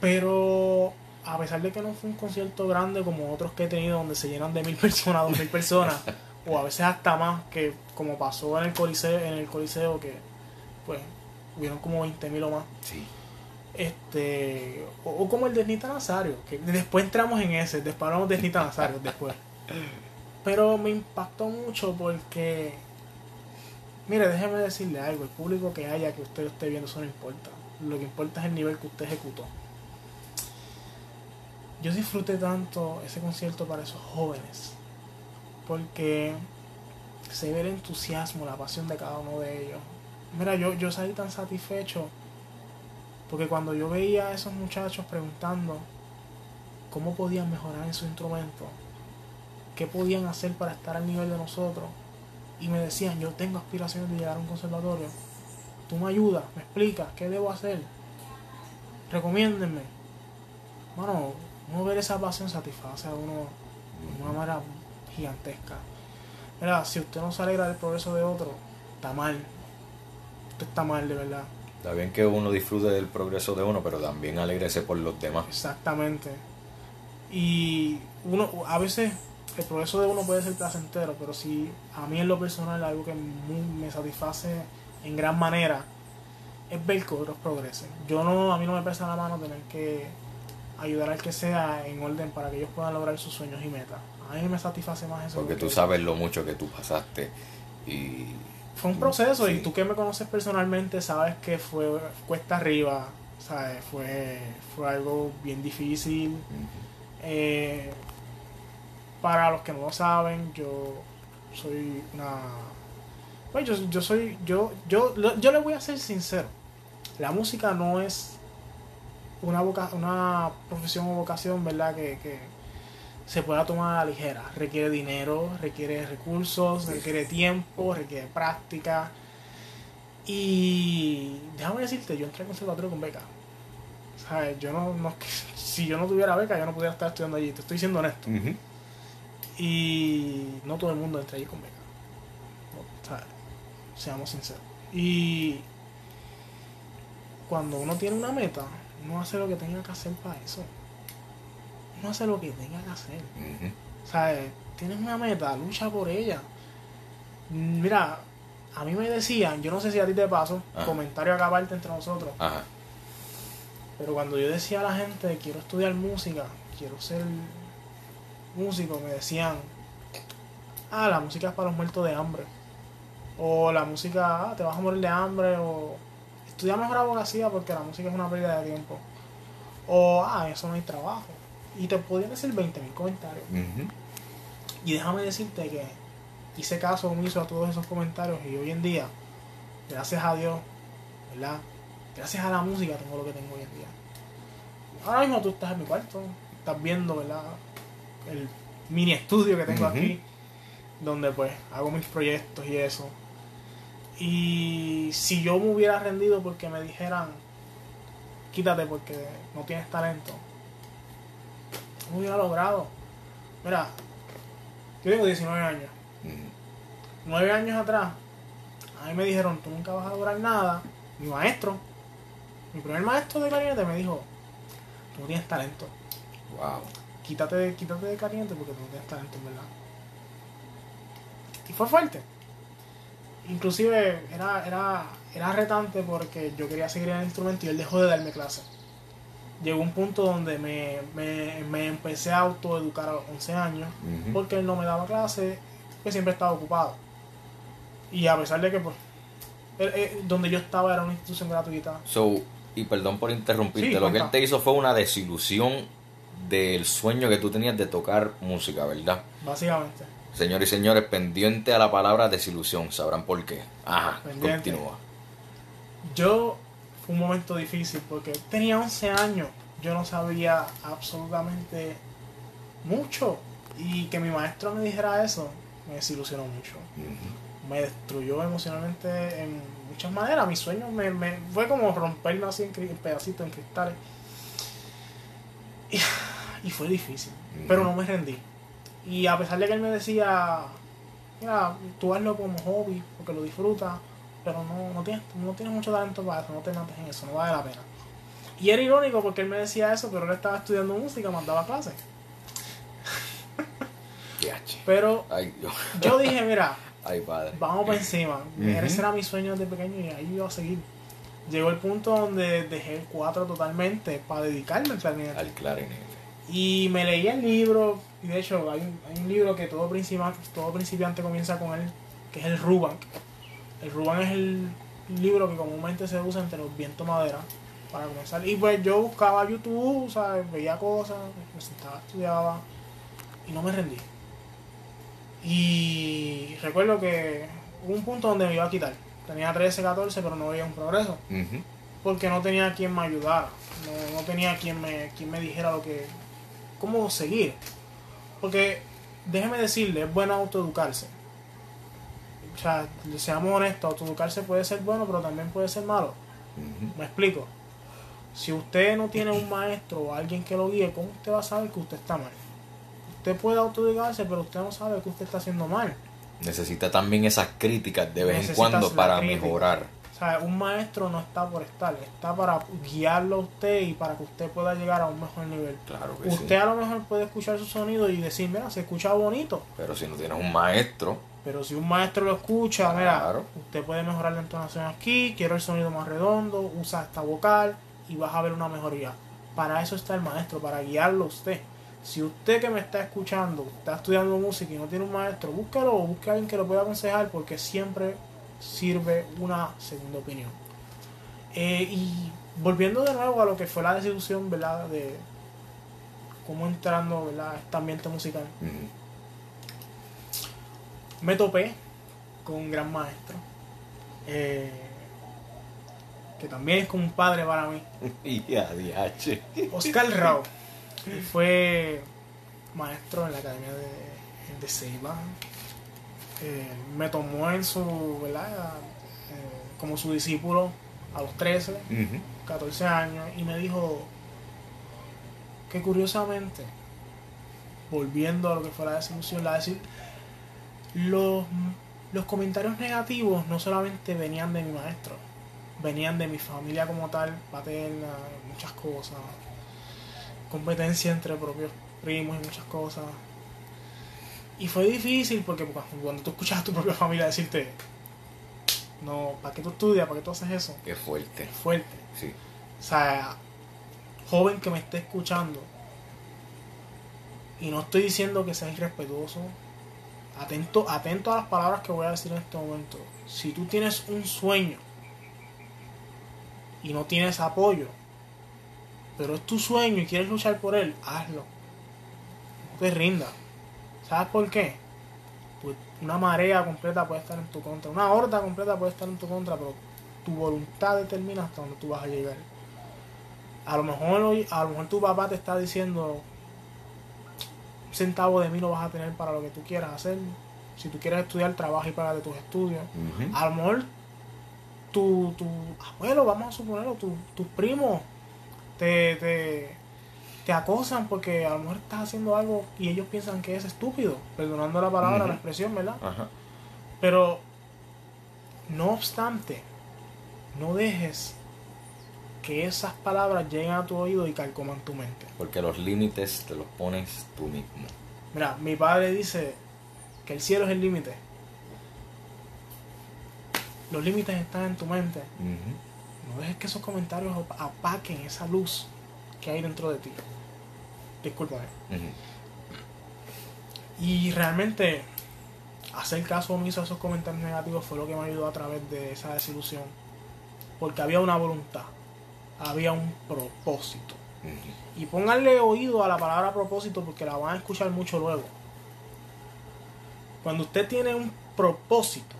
Pero a pesar de que no fue un concierto grande como otros que he tenido donde se llenan de mil personas, dos mil personas, o a veces hasta más, que como pasó en el Coliseo, en el Coliseo que pues hubieron como 20 mil o más. Sí. Este, o, o como el de Nita Nazario, que después entramos en ese, después hablamos de Nita Nazario después. Pero me impactó mucho porque, mire, déjeme decirle algo, el público que haya que usted esté viendo, eso no importa. Lo que importa es el nivel que usted ejecutó. Yo disfruté tanto ese concierto para esos jóvenes, porque se ve el entusiasmo, la pasión de cada uno de ellos. Mira, yo, yo salí tan satisfecho porque cuando yo veía a esos muchachos preguntando cómo podían mejorar en su instrumento, qué podían hacer para estar al nivel de nosotros, y me decían, yo tengo aspiraciones de llegar a un conservatorio, tú me ayudas, me explicas, qué debo hacer, recomiéndenme. Bueno, uno ver esa pasión satisface a uno de una manera gigantesca. Mira, si usted no se alegra del progreso de otro, está mal. Usted está mal, de verdad. Está bien que uno disfrute del progreso de uno, pero también alegrese por los demás. Exactamente. Y uno, a veces el progreso de uno puede ser placentero, pero si a mí en lo personal algo que me satisface en gran manera es ver que otros progresen. Yo no, a mí no me pesa la mano tener que ayudar al que sea en orden para que ellos puedan lograr sus sueños y metas. A mí me satisface más eso. Porque tú sabes lo mucho que tú pasaste y... Fue un proceso y tú que me conoces personalmente sabes que fue cuesta arriba, ¿sabes? Fue, fue algo bien difícil. Eh, para los que no lo saben, yo soy una... Pues yo, yo soy... Yo, yo, yo le voy a ser sincero. La música no es una, una profesión o vocación, ¿verdad? Que, que se pueda tomar a la ligera. Requiere dinero, requiere recursos, requiere tiempo, requiere práctica. Y déjame decirte, yo entré al conservatorio con beca. ¿Sabes? Yo no, no, si yo no tuviera beca, yo no pudiera estar estudiando allí. Te estoy diciendo honesto. Y no todo el mundo entra allí con beca. Seamos sinceros. Y cuando uno tiene una meta, no hace lo que tenga que hacer para eso. No hace lo que tenga que hacer. ¿Sabes? Tienes una meta, lucha por ella. Mira, a mí me decían, yo no sé si a ti te paso, comentario acá aparte entre nosotros. Pero cuando yo decía a la gente, quiero estudiar música, quiero ser músico, me decían, ah, la música es para los muertos de hambre. O la música, ah, te vas a morir de hambre. O estudia mejor abogacía porque la música es una pérdida de tiempo. O, ah, eso no hay trabajo. Y te podrían decir 20.000 comentarios. Y déjame decirte que hice caso omiso a todos esos comentarios y hoy en día, gracias a Dios, ¿verdad? Gracias a la música tengo lo que tengo hoy en día. Ahora mismo tú estás en mi cuarto, estás viendo, ¿verdad? El mini estudio que tengo aquí, donde pues hago mis proyectos y eso. Y si yo me hubiera rendido porque me dijeran, quítate porque no tienes talento, no hubiera logrado. Mira, yo tengo 19 años. 9 años atrás, a mí me dijeron, tú nunca vas a lograr nada. Mi maestro, mi primer maestro de clarinete me dijo, tú no tienes talento. Wow. Quítate, quítate de clarinete porque tú no tienes talento, ¿verdad? Y fue fuerte inclusive era, era, era retante porque yo quería seguir en el instrumento y él dejó de darme clases. Llegó un punto donde me, me, empecé a autoeducar a los 11 años porque él no me daba clases, que siempre estaba ocupado. Y a pesar de que, pues, donde yo estaba era una institución gratuita. So, y perdón por interrumpirte, lo que él te hizo fue una desilusión del sueño que tú tenías de tocar música, ¿verdad? Básicamente. Señores y señores, pendiente a la palabra desilusión, sabrán por qué. Ajá, continúa. Yo, fue un momento difícil porque tenía 11 años, yo no sabía absolutamente mucho y que mi maestro me dijera eso me desilusionó mucho. Me destruyó emocionalmente en muchas maneras. Mi sueño me, fue como romperme así en, pedacitos, en cristales. Y, fue difícil, pero no me rendí. Y a pesar de que él me decía, mira, tú hazlo como hobby, porque lo disfrutas, pero no, no, tienes, no tienes mucho talento para eso, no te mates en eso, no vale la pena. Y era irónico porque él me decía eso, pero él estaba estudiando música, mandaba clases. pero yo dije, mira, vamos por encima. Ese era mi sueño desde pequeño y ahí iba a seguir. Llegó el punto donde dejé el 4 totalmente para dedicarme al clarinete. Al clarinete. Y me leí el libro, y de hecho hay un, hay un libro que todo principiante, todo principiante comienza con él, que es el Ruban. El Ruban es el libro que comúnmente se usa entre los vientos madera para comenzar. Y pues yo buscaba YouTube, ¿sabes? veía cosas, me sentaba, estudiaba y no me rendí. Y recuerdo que hubo un punto donde me iba a quitar. Tenía 13, 14, pero no veía un progreso. Porque no tenía quien me ayudara. No, no tenía quien me, quien me dijera lo que, cómo seguir. Porque, déjeme decirle, es bueno autoeducarse. O sea, seamos honestos, autoeducarse puede ser bueno, pero también puede ser malo. Me explico. Si usted no tiene un maestro o alguien que lo guíe, ¿cómo usted va a saber que usted está mal? Usted puede autoeducarse, pero usted no sabe que usted está haciendo mal. Necesita también esas críticas de vez en cuando para mejorar. O sea, un maestro no está por estar, está para guiarlo a usted y para que usted pueda llegar a un mejor nivel. Claro que usted a lo mejor puede escuchar su sonido y decir, mira, se escucha bonito. Pero si no tienes un maestro. Pero si un maestro lo escucha, mira, usted puede mejorar la entonación aquí, quiero el sonido más redondo, usa esta vocal y vas a ver una mejoría. Para eso está el maestro, para guiarlo a usted. Si usted que me está escuchando está estudiando música y no tiene un maestro, búsquelo o busque a alguien que lo pueda aconsejar porque siempre sirve una segunda opinión. Eh, y volviendo de nuevo a lo que fue la desilusión, ¿verdad? De cómo entrando, ¿verdad? a este ambiente musical. Me topé con un gran maestro eh, que también es como un padre para mí. Oscar Rao Él fue maestro en la academia de, de Ceiba Eh, me tomó en su ¿verdad? Eh, como su discípulo a los 13 Ujú. 14 años y me dijo que curiosamente, volviendo a lo que fue la desilusión, la los, los comentarios negativos no solamente venían de mi maestro, venían de mi familia como tal, paterna, muchas cosas, competencia entre propios primos y muchas cosas. Y fue difícil porque cuando cuando tú escuchas a tu propia familia decirte, no, ¿para qué tú estudias? ¿Para qué tú haces eso? Qué fuerte. Es fuerte. Sí. O sea, joven que me esté escuchando, y no estoy diciendo que sea irrespetuoso, atento, atento a las palabras que voy a decir en este momento. Si tú tienes un sueño y no tienes apoyo, pero es tu sueño y quieres luchar por él, hazlo. No te rindas. ¿Sabes por qué? Pues una marea completa puede estar en tu contra, una horda completa puede estar en tu contra, pero tu voluntad determina hasta dónde tú vas a llegar. A lo mejor a lo mejor tu papá te está diciendo centavo de mí no vas a tener para lo que tú quieras hacer. Si tú quieres estudiar, trabaja y paga de tus estudios. Ujú. A lo mejor tu, tu abuelo, vamos a suponerlo, tu- tus primos te, te, te acosan porque a lo mejor estás haciendo algo y ellos piensan que es estúpido, perdonando la palabra, la expresión, ¿verdad? Ajá. Pero, no obstante, no dejes que esas palabras lleguen a tu oído y calcoman tu mente. Porque los límites te los pones tú mismo. Mira, mi padre dice que el cielo es el límite. Los límites están en tu mente. No dejes que esos comentarios apaquen esa luz que hay dentro de ti. Discúlpame. Y realmente hacer caso omiso a esos comentarios negativos fue lo que me ayudó a través de esa desilusión. Porque había una voluntad, había un propósito. Y pónganle oído a la palabra propósito porque la van a escuchar mucho luego. Cuando usted tiene un propósito,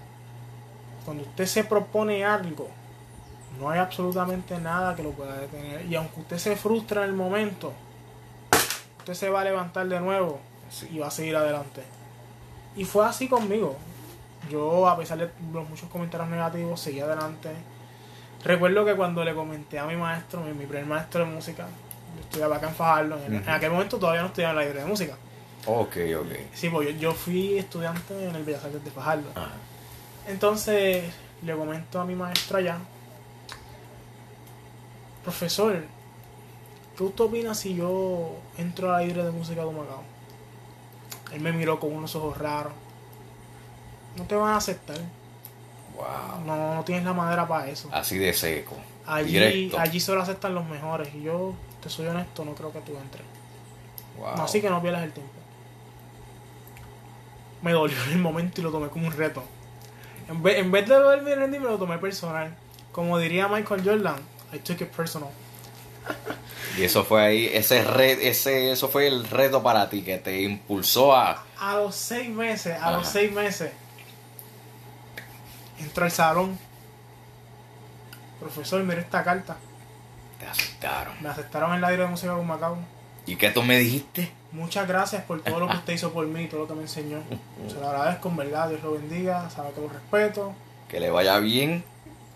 cuando usted se propone algo, no hay absolutamente nada que lo pueda detener. Y aunque usted se frustra en el momento, usted se va a levantar de nuevo Sí. y va a seguir adelante. Y fue así conmigo. Yo, a pesar de los muchos comentarios negativos, seguí adelante. Recuerdo que cuando le comenté a mi maestro, mi, mi primer maestro de música, yo estudiaba acá en Fajardo, en, aquel momento todavía no estudiaba en la librería de música. Ok, ok. Sí, pues yo, yo fui estudiante en el Bellas Artes de Fajardo. Ajá. Entonces le comento a mi maestro allá, profesor, ¿qué usted opina si yo entro a la librería de música de Humacao? Él me miró con unos ojos raros. No te van a aceptar. Wow. No, no tienes la madera para eso. Así de seco. Allí, Directo. allí solo aceptan los mejores. Y yo, te soy honesto, no creo que tú entres. Wow. No, así que no pierdas el tiempo. Me dolió en el momento y lo tomé como un reto. En vez, en vez de y rendirme, lo tomé personal. Como diría Michael Jordan, I took it personal. Y eso fue ahí, ese red, ese, eso fue el reto para ti que te impulsó a. A los seis meses, a los seis meses, entro al salón. Profesor, mire esta carta. Te aceptaron. Me aceptaron en la Dirección de música de Macao. ¿Y qué tú me dijiste? Muchas gracias por todo lo que usted hizo por mí, todo lo que me enseñó. Se lo agradezco, en verdad, Dios lo bendiga, sabe que lo respeto. Que le vaya bien,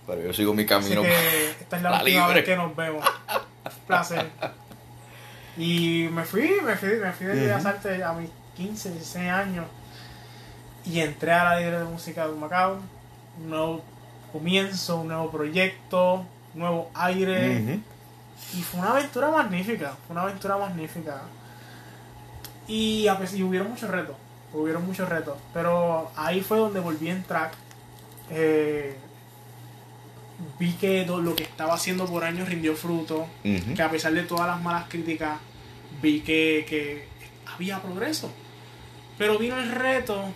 pero yo sigo mi Así camino. que esta es la, La última libre. vez que nos vemos. Un placer. Y me fui, me fui, me fui de Bellas. Artes a mis 15, 16 años. Y entré a la libre de música de Macao. Un nuevo comienzo, un nuevo proyecto, nuevo aire. Y fue una aventura magnífica, fue una aventura magnífica. Y, a pesar, y hubieron muchos retos. hubieron muchos retos. Pero ahí fue donde volví en track. Eh, vi que lo que estaba haciendo por años rindió fruto. Que a pesar de todas las malas críticas, vi que, que había progreso. Pero vino el reto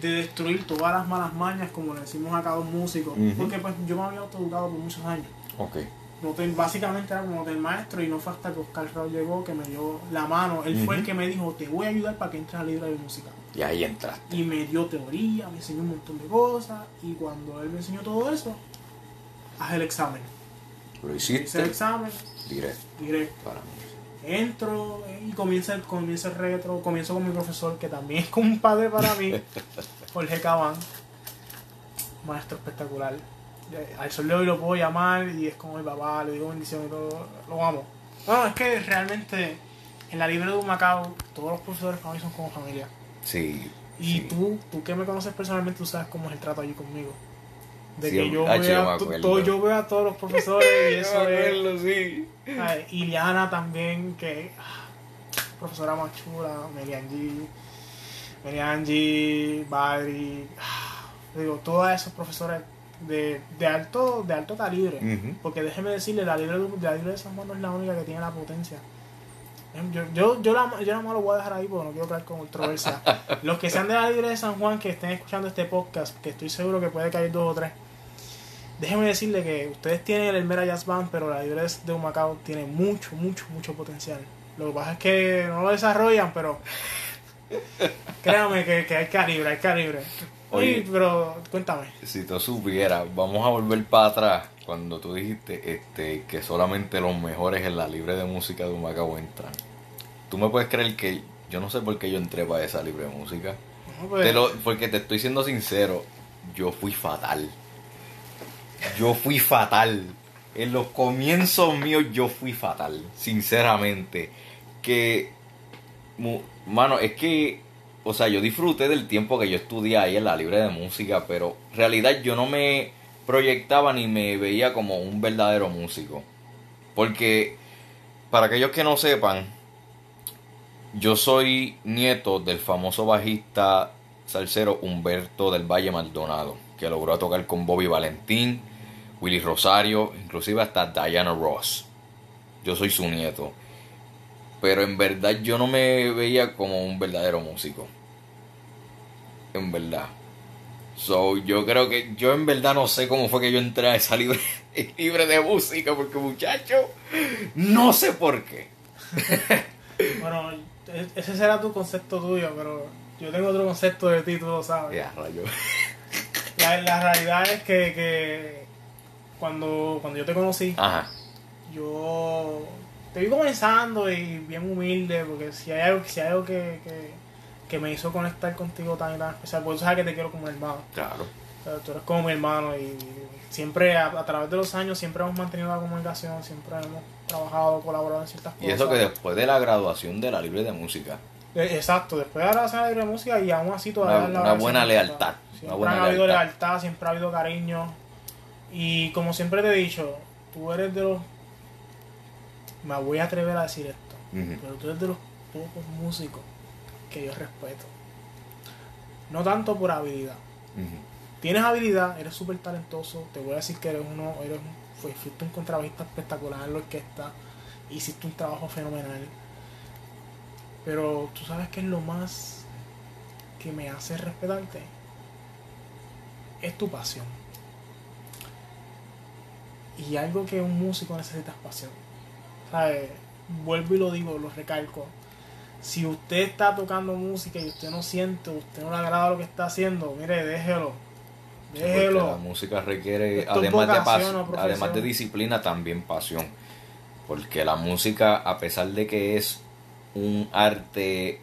de destruir todas las malas mañas, como le decimos acá a los músicos. Ujú. Porque pues yo me había autoeducado por muchos años. Ok. Noté- básicamente era como del maestro y no fue hasta que Oscar Raúl llegó que me dio la mano. Él fue el que me dijo, te voy a ayudar para que entres al libro de música. Y ahí entraste. Y me dio teoría, me enseñó un montón de cosas. Y cuando él me enseñó todo eso, haz el examen. Lo Hice el hiciste examen, directo directo. para mí. Entro y comienza el, comienza el retro. Comienzo con mi profesor, que también es como un padre para mí, Jorge Cabán. Maestro espectacular. Eh, Al sol de hoy lo puedo llamar y es como mi papá, le digo bendición y todo. Lo amo. Bueno, es que realmente en la libre de un Macao, todos los profesores para mí son como familia. Sí. Y sí. tú, tú que me conoces personalmente, tú sabes cómo es el trato allí conmigo. De Sí, que yo ah, yo veo, me a, to- acuerdo. todo- yo veo a todos los profesores y eso es... sí. Ay, Iliana también, que ah, profesora más chula, Meliangi, Meliangi, Badri, ah, digo, todos esos profesores de, de alto de alto calibre. Porque déjeme decirle, la libre, de- la libre de San Juan no es la única que tiene la potencia. Em, Yo, yo, yo, la, yo nada más lo voy a dejar ahí porque no quiero caer con controversia. Los que sean de la libre de San Juan, que estén escuchando este podcast, que estoy seguro que puede caer dos o tres. Déjenme decirle que ustedes tienen el Elmera Jazz Band, pero la libre de Humacao tiene mucho, mucho, mucho potencial. Lo que pasa es que no lo desarrollan, pero créame que, que hay calibre, hay calibre. Oye. Oye, pero cuéntame. Si tú supieras, vamos a volver para atrás cuando tú dijiste este que solamente los mejores en la libre de música de Humacao entran. Tú me puedes creer que yo no sé por qué yo entré para esa libre de música. No, pues, Te lo- porque te estoy siendo sincero, yo fui fatal. Yo fui fatal. En los comienzos míos yo fui fatal, sinceramente. Que, mano, es que, o sea, yo disfruté del tiempo que yo estudié ahí en la libre de música, pero en realidad yo no me proyectaba ni me veía como un verdadero músico. Porque, para aquellos que no sepan, yo soy nieto del famoso bajista salsero Humberto del Valle Maldonado, que logró tocar con Bobby Valentín, Willy Rosario, inclusive hasta Diana Ross. Yo soy su nieto. Pero en verdad yo no me veía como un verdadero músico. En verdad. So, yo creo que yo en verdad no sé cómo fue que yo entré a esa libre, libre de música, porque muchacho, no sé por qué. Bueno, e- ese será tu concepto tuyo, pero yo tengo otro concepto de ti, tú lo sabes. Ya, rayo. La, la realidad es que, que cuando, cuando yo te conocí, Ajá. yo te vi comenzando y bien humilde, porque si hay algo, si hay algo que, que, que me hizo conectar contigo tan y tan especial, porque tú sabes que te quiero como hermano. Claro. O sea, tú eres como mi hermano y siempre a, a través de los años siempre hemos mantenido la comunicación, siempre hemos trabajado, colaborado en ciertas cosas. Y eso que después de la graduación de la libre de música, Eh, Exacto, después de la grabación de la música y aún así todavía Una- la una buena de lealtad, una Siempre buena ha habido lealtad. lealtad, siempre ha habido cariño. Y como siempre te he dicho, tú eres de los. Me voy a atrever a decir esto, pero tú eres de los pocos músicos que yo respeto. No tanto por habilidad. Tienes habilidad, eres súper talentoso. Te voy a decir que eres uno, eres un- fuiste un contrabajista espectacular en la orquesta. Hiciste un trabajo fenomenal. Pero tú sabes que es lo más que me hace respetarte. Es tu pasión. Y algo que un músico necesita es pasión. ¿Sabes? Vuelvo y lo digo, lo recalco. Si usted está tocando música y usted no siente, usted no le agrada lo que está haciendo, mire, déjelo. Sí, porque Déjelo. la música requiere, Esto además de, vocación pas- o profesión. además de disciplina, también pasión. Porque la música, a pesar de que es un arte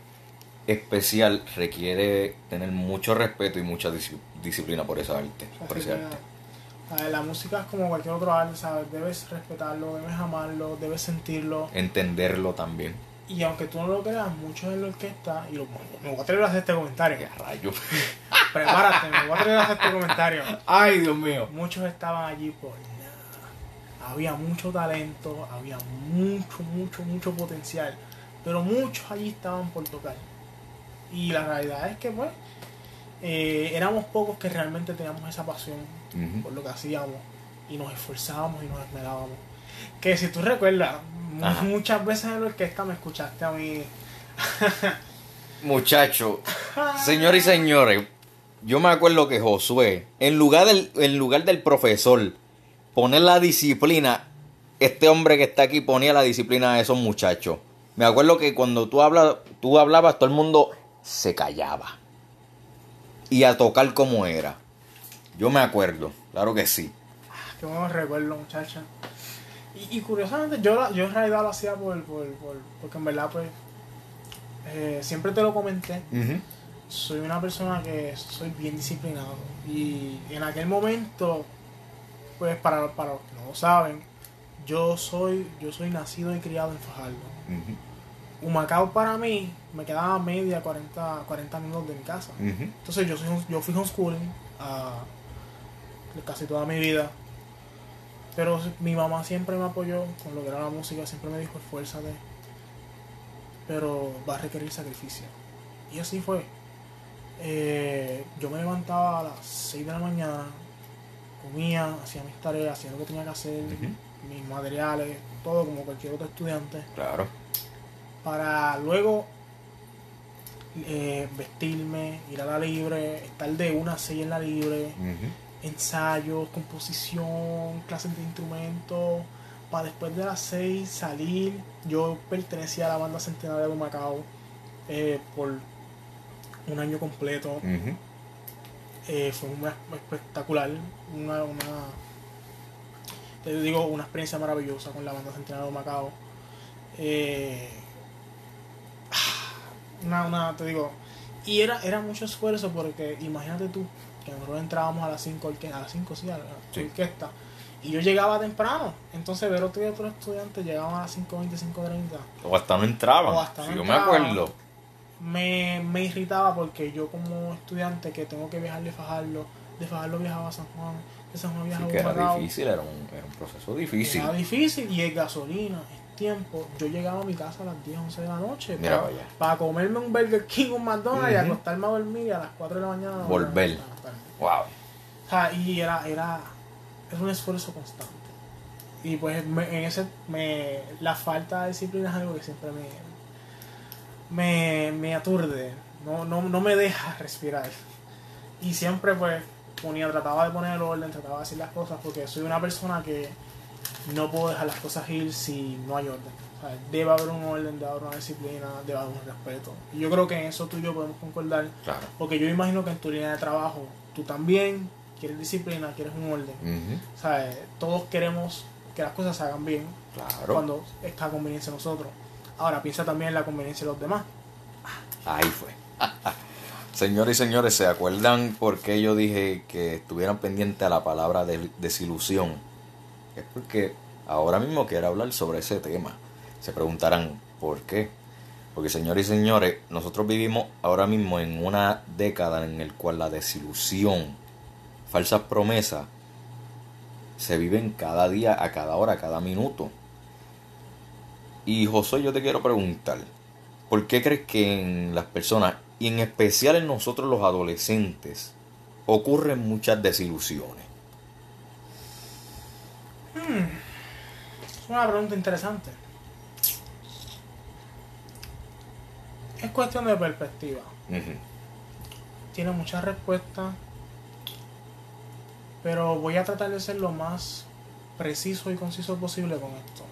especial, requiere tener mucho respeto y mucha dis- disciplina por esa arte. Por ese arte. La música es como cualquier otro arte, ¿sabes? Debes respetarlo, debes amarlo, debes sentirlo. Entenderlo también. Y aunque tú no lo creas, muchos en la orquesta, y lo, me voy a atrever a hacer este comentario. ¡Qué rayo! Prepárate, me voy a atrever a hacer este comentario. ¡Ay, Dios mío! Muchos estaban allí por nada. Había mucho talento, había mucho, mucho, mucho potencial. Pero muchos allí estaban por tocar. Y la realidad es que, pues, eh, éramos pocos que realmente teníamos esa pasión Por lo que hacíamos y nos esforzábamos y nos esmerábamos. Que si tú recuerdas, Ajá. muchas veces en la orquesta me escuchaste a mí. Muchacho, señores y señores, yo me acuerdo que Josué, en lugar del, en lugar del profesor, poner la disciplina, este hombre que está aquí ponía la disciplina a esos muchachos. Me acuerdo que cuando tú, hablas, tú hablabas, todo el mundo se callaba. Y a tocar como era. Yo me acuerdo, claro que sí. Qué buenos recuerdos, muchacha. Y, y curiosamente, yo, la- yo en realidad lo hacía por, por, por- porque en verdad, pues, eh, siempre te lo comenté. soy una persona que soy bien disciplinado. Y en aquel momento, pues para, para los que no lo saben, yo soy, yo soy nacido y criado en Fajardo. Humacao para mí me quedaba media 40, 40 minutos de mi casa. Entonces yo, soy, yo fui homeschooling ah, casi toda mi vida. Pero mi mamá siempre me apoyó con lo que era la música, siempre me dijo esfuérzate. Pero va a requerir sacrificio. Y así fue. Eh, yo me levantaba a las 6 de la mañana, comía, hacía mis tareas, hacía lo que tenía que hacer, mis materiales, todo como cualquier otro estudiante Claro. para luego eh, vestirme, ir a la libre, estar de una a seis en la libre, ensayos, composición, clases de instrumentos, para después de las 6 salir. Yo pertenecía a la banda centenaria de Macao eh, por un año completo. Eh, fue una- espectacular, una, una, te digo, una experiencia maravillosa con la banda centenaria de Macao. Eh, una, una, te digo, y era, era mucho esfuerzo porque imagínate tú que nosotros entrábamos a las 5 a las 5 sí, a la Sí. orquesta y yo llegaba temprano, entonces ver otro otros estudiantes llegaban a las 5.20, 5.30 O hasta no entraban. O hasta no si yo entraban. me acuerdo. me, me irritaba porque yo como estudiante que tengo que viajar de Fajardo, de Fajardo viajaba a San Juan, de San Juan Sí, viajaba que a era Humacao. difícil, era un, era un proceso difícil. Era difícil y es gasolina, tiempo. Yo llegaba a mi casa a las 10, 11 de la noche Mira para, comerme un Burger King, un McDonald's y acostarme a dormir y a las 4 de la mañana. Volver. Wow. O sea, y era, era, era un esfuerzo constante. Y pues me- en ese, me, la falta de disciplina es algo que siempre me, me, me aturde, no, no, no me deja respirar. Y siempre pues ponía, trataba de poner el orden, trataba de hacer las cosas porque soy una persona que no puedo dejar las cosas ir si no hay orden. O sea, debe haber un orden, debe haber una disciplina, debe haber un respeto. Y yo creo que en eso tú y yo podemos concordar Claro. porque yo imagino que en tu línea de trabajo tú también quieres disciplina, quieres un orden. Ujú. O sea, todos queremos que las cosas se hagan bien Claro. cuando está a conveniencia de nosotros. Ahora piensa también en la conveniencia de los demás. Ahí fue. Señores y señores, ¿se acuerdan por qué yo dije que estuvieran pendientes a la palabra de- desilusión? Es porque ahora mismo quiero hablar sobre ese tema. Se preguntarán, ¿por qué? Porque señores y señores, nosotros vivimos ahora mismo en una década en la cual la desilusión, falsas promesas, se viven cada día, a cada hora, a cada minuto. Y José, yo te quiero preguntar, ¿por qué crees que en las personas, y en especial en nosotros los adolescentes, ocurren muchas desilusiones? Es una pregunta interesante. Es cuestión de perspectiva. Tiene muchas respuestas. Pero voy a tratar de ser lo más preciso y conciso posible con esto.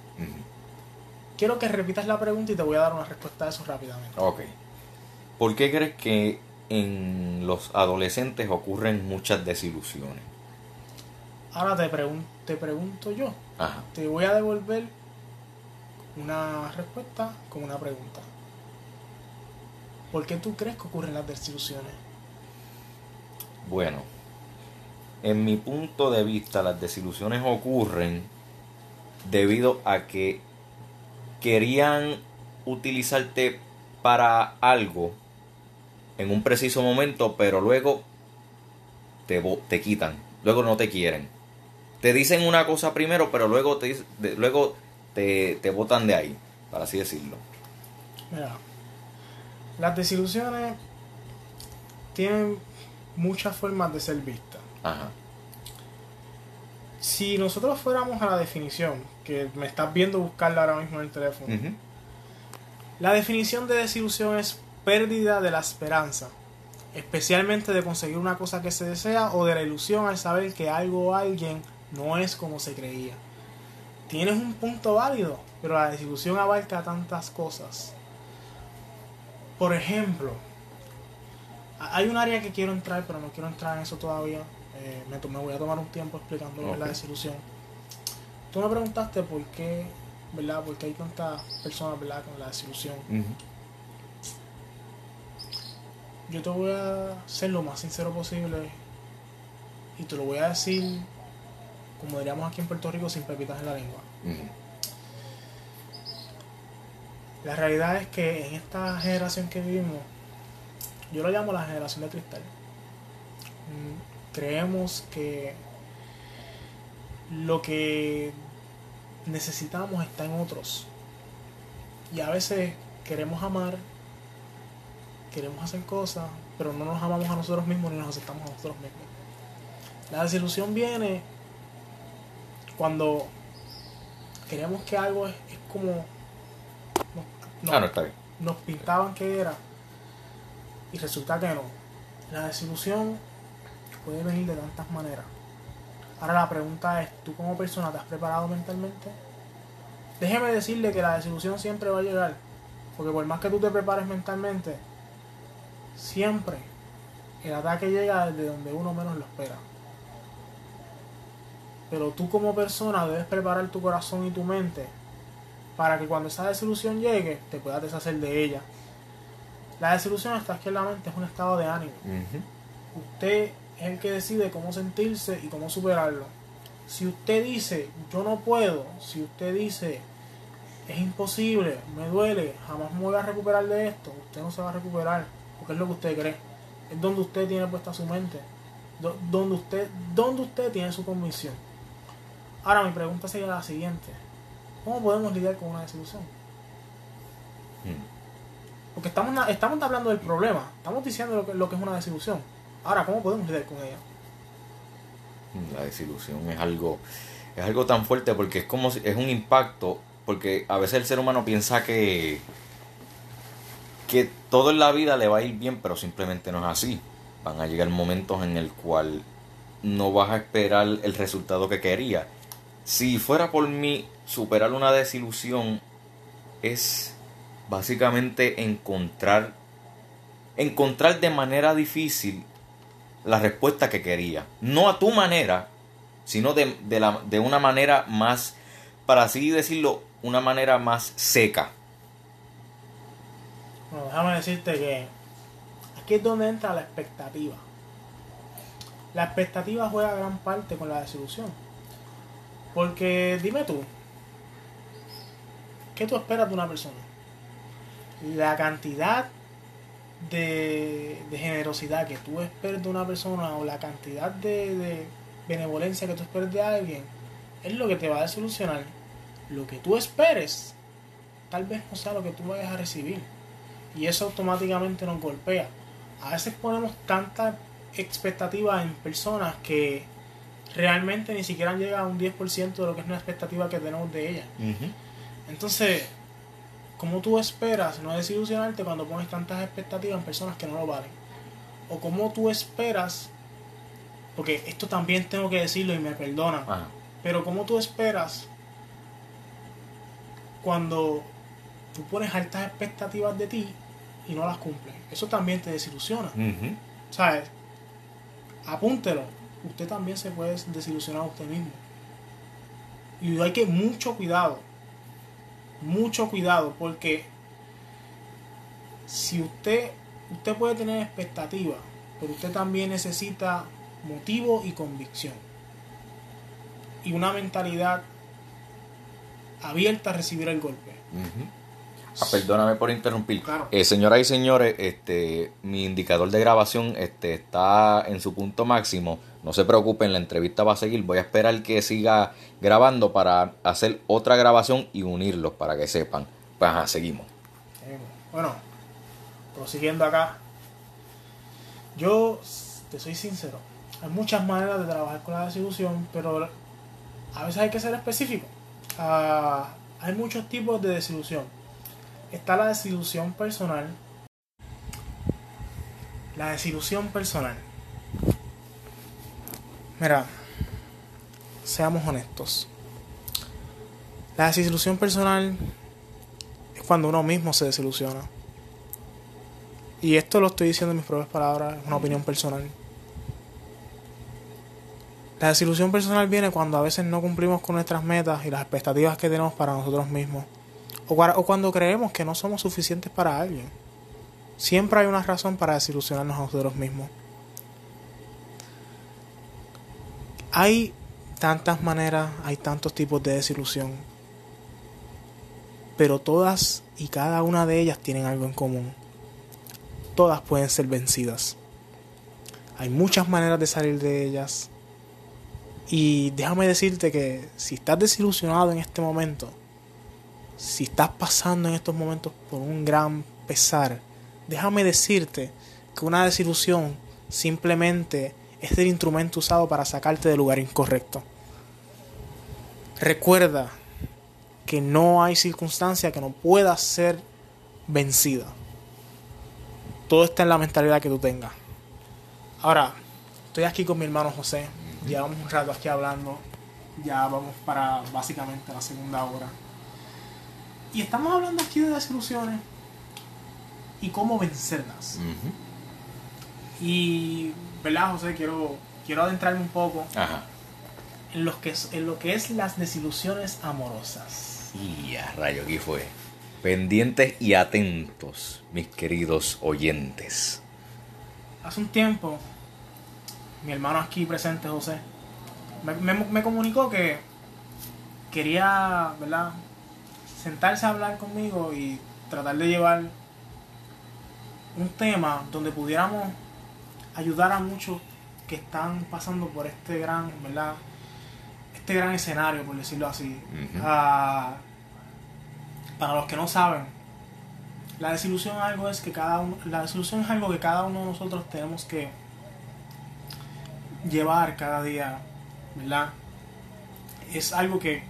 Quiero que repitas la pregunta y te voy a dar una respuesta a eso rápidamente. Ok. ¿Por qué crees que en los adolescentes ocurren muchas desilusiones? Ahora te, pregun- te pregunto yo. Ajá. Te voy a devolver una respuesta con una pregunta. ¿Por qué tú crees que ocurren las desilusiones? Bueno, en mi punto de vista, las desilusiones ocurren debido a que querían utilizarte para algo en un preciso momento, pero luego te, quitan, luego no te quieren. Te dicen una cosa primero, pero luego te, de- luego te, te botan de ahí, para así decirlo. Mira, las desilusiones tienen muchas formas de ser vistas. Ajá. Si nosotros fuéramos a la definición, que me estás viendo buscarla ahora mismo en el teléfono, la definición de desilusión es pérdida de la esperanza, especialmente de conseguir una cosa que se desea o de la ilusión al saber que algo o alguien no es como se creía. Tienes un punto válido, pero la desilusión abarca tantas cosas. Por ejemplo, hay un área que quiero entrar, pero no quiero entrar en eso todavía. Eh, me, voy a tomar un tiempo explicando lo que es la desilusión. Tú me preguntaste por qué, ¿verdad? Por qué hay tantas personas, ¿verdad? Con la desilusión. Yo te voy a ser lo más sincero posible y te lo voy a decir, como diríamos aquí en Puerto Rico, sin pepitas en la lengua. La realidad es que en esta generación que vivimos, yo lo llamo la generación de cristal. Mm, Creemos que lo que necesitamos está en otros. Y a veces queremos amar, queremos hacer cosas, pero no nos amamos a nosotros mismos ni nos aceptamos a nosotros mismos. La desilusión viene cuando queremos que algo es, es como... no- no- Ah, no, está bien. nos pintaban que era y resulta que no. La desilusión puede venir de tantas maneras. Ahora la pregunta es, ¿tú como persona te has preparado mentalmente? Déjeme decirle que la desilusión siempre va a llegar, porque por más que tú te prepares mentalmente, siempre el ataque llega desde donde uno menos lo espera. Pero tú como persona debes preparar tu corazón y tu mente para que cuando esa desilusión llegue te puedas deshacer de ella. La desilusión está aquí en la mente, es un estado de ánimo. Usted es el que decide cómo sentirse y cómo superarlo. Si usted dice yo no puedo, si usted dice es imposible, me duele, jamás me voy a recuperar de esto, usted no se va a recuperar, porque es lo que usted cree. Es donde usted tiene puesta su mente, do- donde usted, donde usted tiene su convicción. Ahora mi pregunta sería la siguiente. ¿Cómo podemos lidiar con una desilusión? Ujú. Porque estamos, estamos hablando del problema, estamos diciendo lo que, lo que es una desilusión. Ahora, ¿cómo podemos lidiar con ella? La desilusión es algo, es algo tan fuerte porque es como si- es un impacto, porque a veces el ser humano piensa que, que todo en la vida le va a ir bien, pero simplemente no es así. Van a llegar momentos en el cual no vas a esperar el resultado que quería. Si fuera por mí, superar una desilusión es básicamente encontrar encontrar de manera difícil la respuesta que quería. No a tu manera, sino de, de la, de una manera más, para así decirlo, una manera más seca. Bueno, déjame decirte que aquí es donde entra la expectativa. La expectativa juega gran parte con la desilusión. Porque dime tú, ¿qué tú esperas de una persona? La cantidad de, de generosidad que tú esperes de una persona o la cantidad de, de benevolencia que tú esperes de alguien es lo que te va a desilusionar. Lo que tú esperes tal vez no sea lo que tú vayas a recibir y eso automáticamente nos golpea. A veces ponemos tanta expectativa en personas que realmente ni siquiera llegan a un 10% de lo que es una expectativa que tenemos de ellas. Entonces, ¿cómo tú esperas no desilusionarte cuando pones tantas expectativas en personas que no lo valen? O cómo tú esperas, porque esto también tengo que decirlo y me perdonan, Ajá. pero ¿cómo tú esperas cuando tú pones altas expectativas de ti y no las cumples? Eso también te desilusiona. ¿Sabes? Apúntelo. Usted también se puede desilusionar a usted mismo. Y hay que mucho cuidado. Mucho cuidado porque si usted usted puede tener expectativas, pero usted también necesita motivo y convicción. Y una mentalidad abierta a recibir el golpe. Ah, perdóname por interrumpir. Claro. Eh, señoras y señores, este, mi indicador de grabación este, está en su punto máximo. No se preocupen, la entrevista va a seguir. Voy a esperar que siga grabando para hacer otra grabación y unirlos para que sepan. Pues ajá, seguimos. Eh, Bueno, prosiguiendo acá. Yo te soy sincero, hay muchas maneras de trabajar con la desilusión, pero a veces hay que ser específico. Ah, hay muchos tipos de desilusión. Está la desilusión personal. La desilusión personal. Mira, seamos honestos. La desilusión personal es cuando uno mismo se desilusiona. Y esto lo estoy diciendo en mis propias palabras, es una opinión personal. La desilusión personal viene cuando a veces no cumplimos con nuestras metas y las expectativas que tenemos para nosotros mismos. O, o cuando creemos que no somos suficientes para alguien. Siempre hay una razón para desilusionarnos a nosotros mismos. Hay tantas maneras, hay tantos tipos de desilusión. Pero todas y cada una de ellas tienen algo en común todas pueden ser vencidas. Hay muchas maneras de salir de ellas. Y déjame decirte que si estás desilusionado en este momento, si estás pasando en estos momentos por un gran pesar, déjame decirte que una desilusión simplemente es el instrumento usado para sacarte del lugar incorrecto. Recuerda que no hay circunstancia que no pueda ser vencida todo está en la mentalidad que tú tengas. Ahora, estoy aquí con mi hermano José. Llevamos un rato aquí hablando. Ya vamos para básicamente la segunda hora. Y estamos hablando aquí de desilusiones y cómo vencerlas. Y, ¿verdad, José? Quiero, quiero adentrarme un poco En, lo que es, en lo que es las desilusiones amorosas. Y a rayo, aquí fue pendientes y atentos, mis queridos oyentes. Hace un tiempo, mi hermano aquí presente, José, me, comunicó que quería, ¿verdad?, sentarse a hablar conmigo y tratar de llevar un tema donde pudiéramos ayudar a muchos que están pasando por este gran, ¿verdad? Este gran escenario, por decirlo así, para los que no saben, la desilusión algo es que cada uno, la desilusión es algo que cada uno de nosotros tenemos que llevar cada día, ¿verdad? Es algo que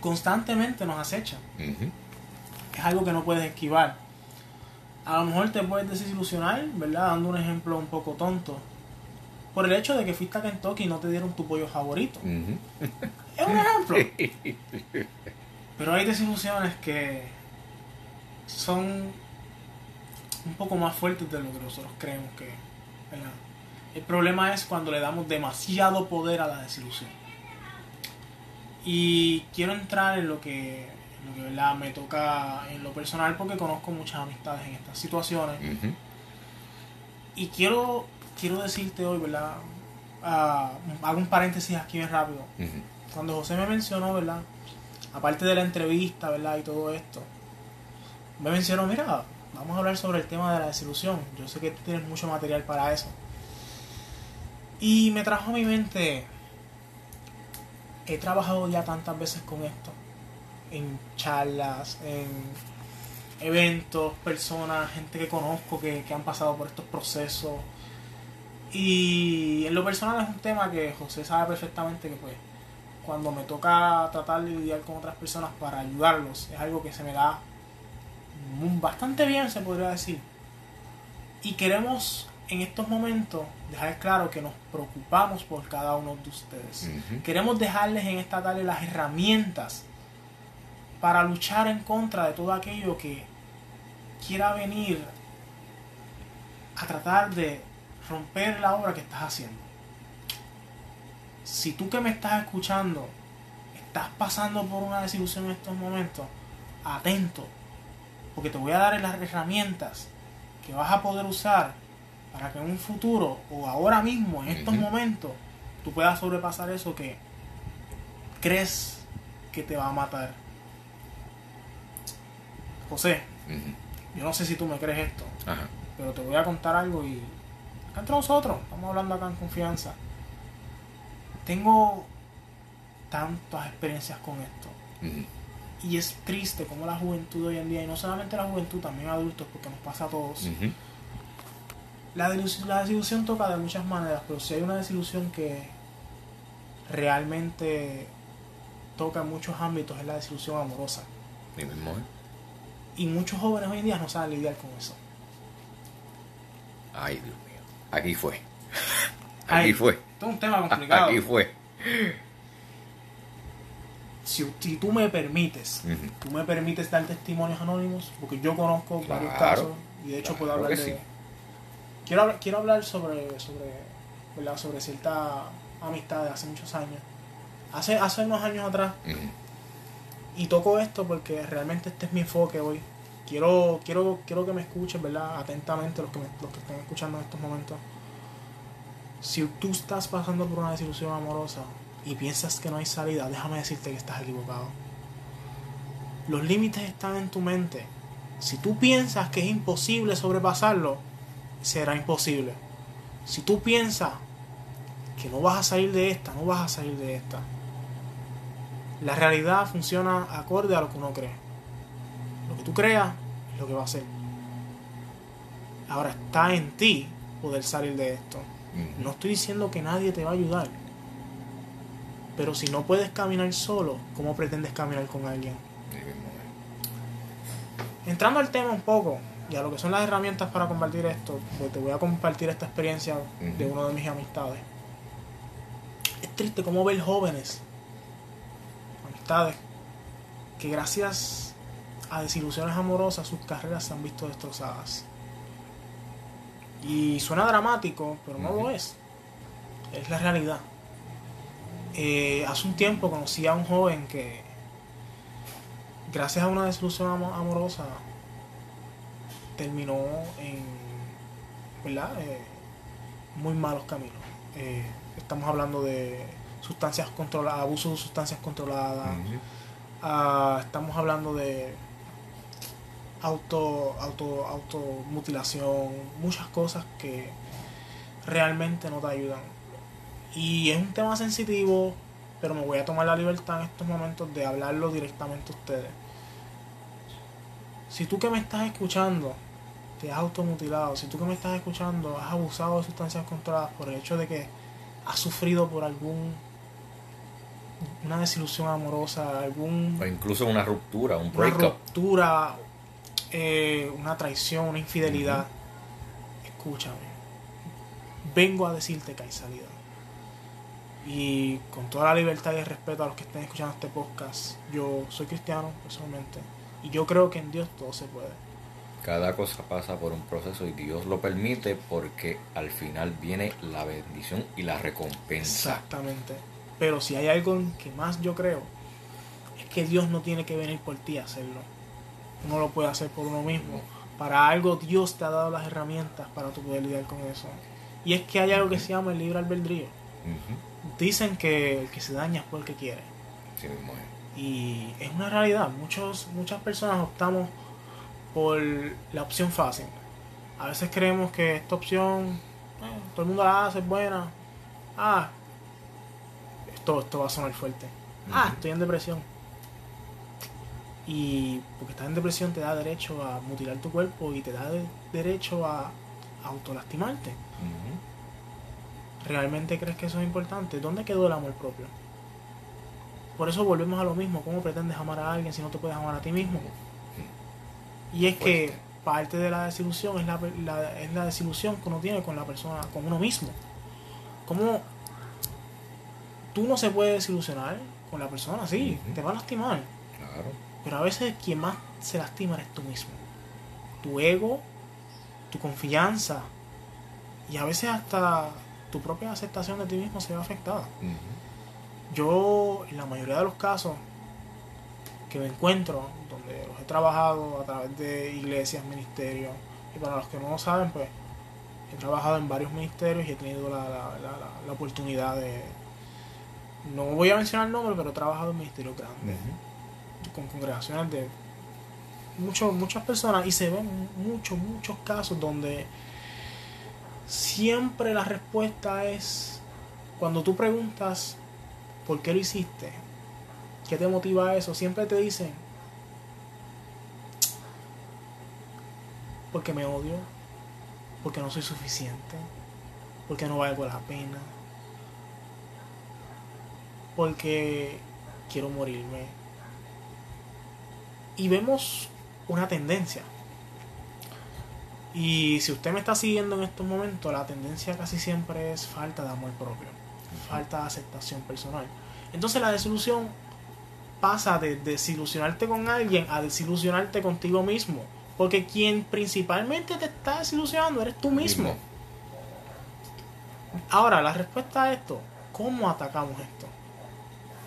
constantemente nos acecha. Es algo que no puedes esquivar. A lo mejor te puedes desilusionar, ¿verdad? Dando un ejemplo un poco tonto. Por el hecho de que fuiste a Kentucky y no te dieron tu pollo favorito. Es un ejemplo. Pero hay desilusiones que son un poco más fuertes de lo que nosotros creemos que. El problema es cuando le damos demasiado poder a la desilusión. Y quiero entrar en lo que, me toca en lo personal porque conozco muchas amistades en estas situaciones. Y quiero, quiero decirte hoy, ¿verdad? Ah, hago un paréntesis aquí bien rápido. Cuando José me mencionó, ¿verdad? aparte de la entrevista, ¿verdad? Y todo esto, me mencionó, mira, vamos a hablar sobre el tema de la desilusión. Yo sé que tú tienes mucho material para eso. Y me trajo a mi mente, he trabajado ya tantas veces con esto, en charlas, en eventos, personas, gente que conozco que, que han pasado por estos procesos. Y en lo personal es un tema que José sabe perfectamente que pues cuando me toca tratar de lidiar con otras personas para ayudarlos. Es algo que se me da bastante bien, se podría decir. Y queremos en estos momentos dejar claro que nos preocupamos por cada uno de ustedes. Queremos dejarles en esta tarde las herramientas para luchar en contra de todo aquello que quiera venir a tratar de romper la obra que estás haciendo si tú que me estás escuchando estás pasando por una desilusión en estos momentos, atento, porque te voy a dar las herramientas que vas a poder usar para que en un futuro o ahora mismo, en estos momentos, tú puedas sobrepasar eso que crees que te va a matar. José, yo no sé si tú me crees esto, pero te voy a contar algo y acá entre nosotros, estamos hablando acá en confianza tengo tantas experiencias con esto. Y es triste como la juventud hoy en día, y no solamente la juventud, también adultos, porque nos pasa a todos. La desilusión, la desilusión toca de muchas maneras, pero si hay una desilusión que realmente toca en muchos ámbitos es la desilusión amorosa. Mi mismo, ¿eh? Y muchos jóvenes hoy en día no saben lidiar con eso. Ay, Dios mío. Aquí fue. Ay, Aquí fue. Esto es un tema complicado. Aquí fue. Si, si tú me permites, tú me permites dar testimonios anónimos, porque yo conozco varios casos y de hecho puedo hablar de... sí. Quiero, hablar- quiero hablar sobre, sobre, ¿verdad? sobre cierta amistad de hace muchos años. Hace, hace unos años atrás, y toco esto porque realmente este es mi enfoque hoy. Quiero, quiero, quiero que me escuchen, ¿verdad? Atentamente los que, me, los que estén escuchando en estos momentos. Si tú estás pasando por una desilusión amorosa y piensas que no hay salida, déjame decirte que estás equivocado. Los límites están en tu mente. Si tú piensas que es imposible sobrepasarlo, será imposible. Si tú piensas que no vas a salir de esta, no vas a salir de esta. La realidad funciona acorde a lo que uno cree. Lo que tú creas es lo que va a ser. Ahora está en ti poder salir de esto. No estoy diciendo que nadie te va a ayudar. Pero si no puedes caminar solo, ¿cómo pretendes caminar con alguien? Entrando al tema un poco y a lo que son las herramientas para compartir esto, pues te voy a compartir esta experiencia de uno de mis amistades. Es triste cómo ver jóvenes, amistades, que gracias a desilusiones amorosas sus carreras se han visto destrozadas. Y suena dramático, pero no lo es. Es la realidad. Eh, hace un tiempo conocí a un joven que, gracias a una desilusión amo- amorosa, terminó en ¿verdad? Eh, muy malos caminos. Eh, estamos hablando de sustancias controladas, abuso de sustancias controladas, ah, estamos hablando de auto, auto, automutilación, muchas cosas que realmente no te ayudan. Y es un tema sensitivo, pero me voy a tomar la libertad en estos momentos de hablarlo directamente a ustedes. Si tú que me estás escuchando te has automutilado, si tú que me estás escuchando has abusado de sustancias controladas por el hecho de que has sufrido por algún una desilusión amorosa, algún O incluso una ruptura, un una breakup. ruptura, eh, una traición, una infidelidad, escúchame. Vengo a decirte que hay salida. Y con toda la libertad y el respeto a los que estén escuchando este podcast, yo soy cristiano personalmente. Y yo creo que en Dios todo se puede. Cada cosa pasa por un proceso y Dios lo permite porque al final viene la bendición y la recompensa. Exactamente. Pero si hay algo en que más yo creo, es que Dios no tiene que venir por ti a hacerlo. Uno lo puede hacer por uno mismo. Para algo Dios te ha dado las herramientas para tú poder lidiar con eso. Y es que hay algo que se llama el libre albedrío. Dicen que el que se daña es porque quiere. Sí. Y es una realidad. Muchos, muchas personas optamos por la opción fácil. A veces creemos que esta opción, eh, todo el mundo la hace, es buena. Ah, esto, esto va a sonar fuerte. Ah, estoy en depresión. Y porque estás en depresión te da derecho a mutilar tu cuerpo y te da de- derecho a autolastimarte. Ujú. ¿Realmente crees que eso es importante? ¿Dónde quedó el amor propio? Por eso volvemos a lo mismo. ¿Cómo pretendes amar a alguien si no te puedes amar a ti mismo? Y es que parte de la desilusión es la, la- es la desilusión que uno tiene con la persona, con uno mismo. ¿Cómo tú no se puede desilusionar con la persona? Sí, te va a lastimar. Claro. Pero a veces quien más se lastima eres tú mismo. Tu ego, tu confianza y a veces hasta tu propia aceptación de ti mismo se ve afectada. Yo, en la mayoría de los casos que me encuentro, donde los he trabajado a través de iglesias, ministerios, y para los que no lo saben, pues he trabajado en varios ministerios y he tenido la, la, la, la- oportunidad de. No voy a mencionar el nombre, pero he trabajado en ministerios grandes, con congregaciones de mucho, muchas personas, y se ven muchos, muchos casos donde siempre la respuesta es cuando tú preguntas por qué lo hiciste, qué te motiva a eso, siempre te dicen porque me odio, porque no soy suficiente, porque no valgo la pena, porque quiero morirme. Y vemos una tendencia. Y si usted me está siguiendo en estos momentos, la tendencia casi siempre es falta de amor propio, falta de aceptación personal. Entonces la desilusión pasa de desilusionarte con alguien a desilusionarte contigo mismo. Porque quien principalmente te está desilusionando eres tú mismo. Ahora, la respuesta a esto, ¿cómo atacamos esto?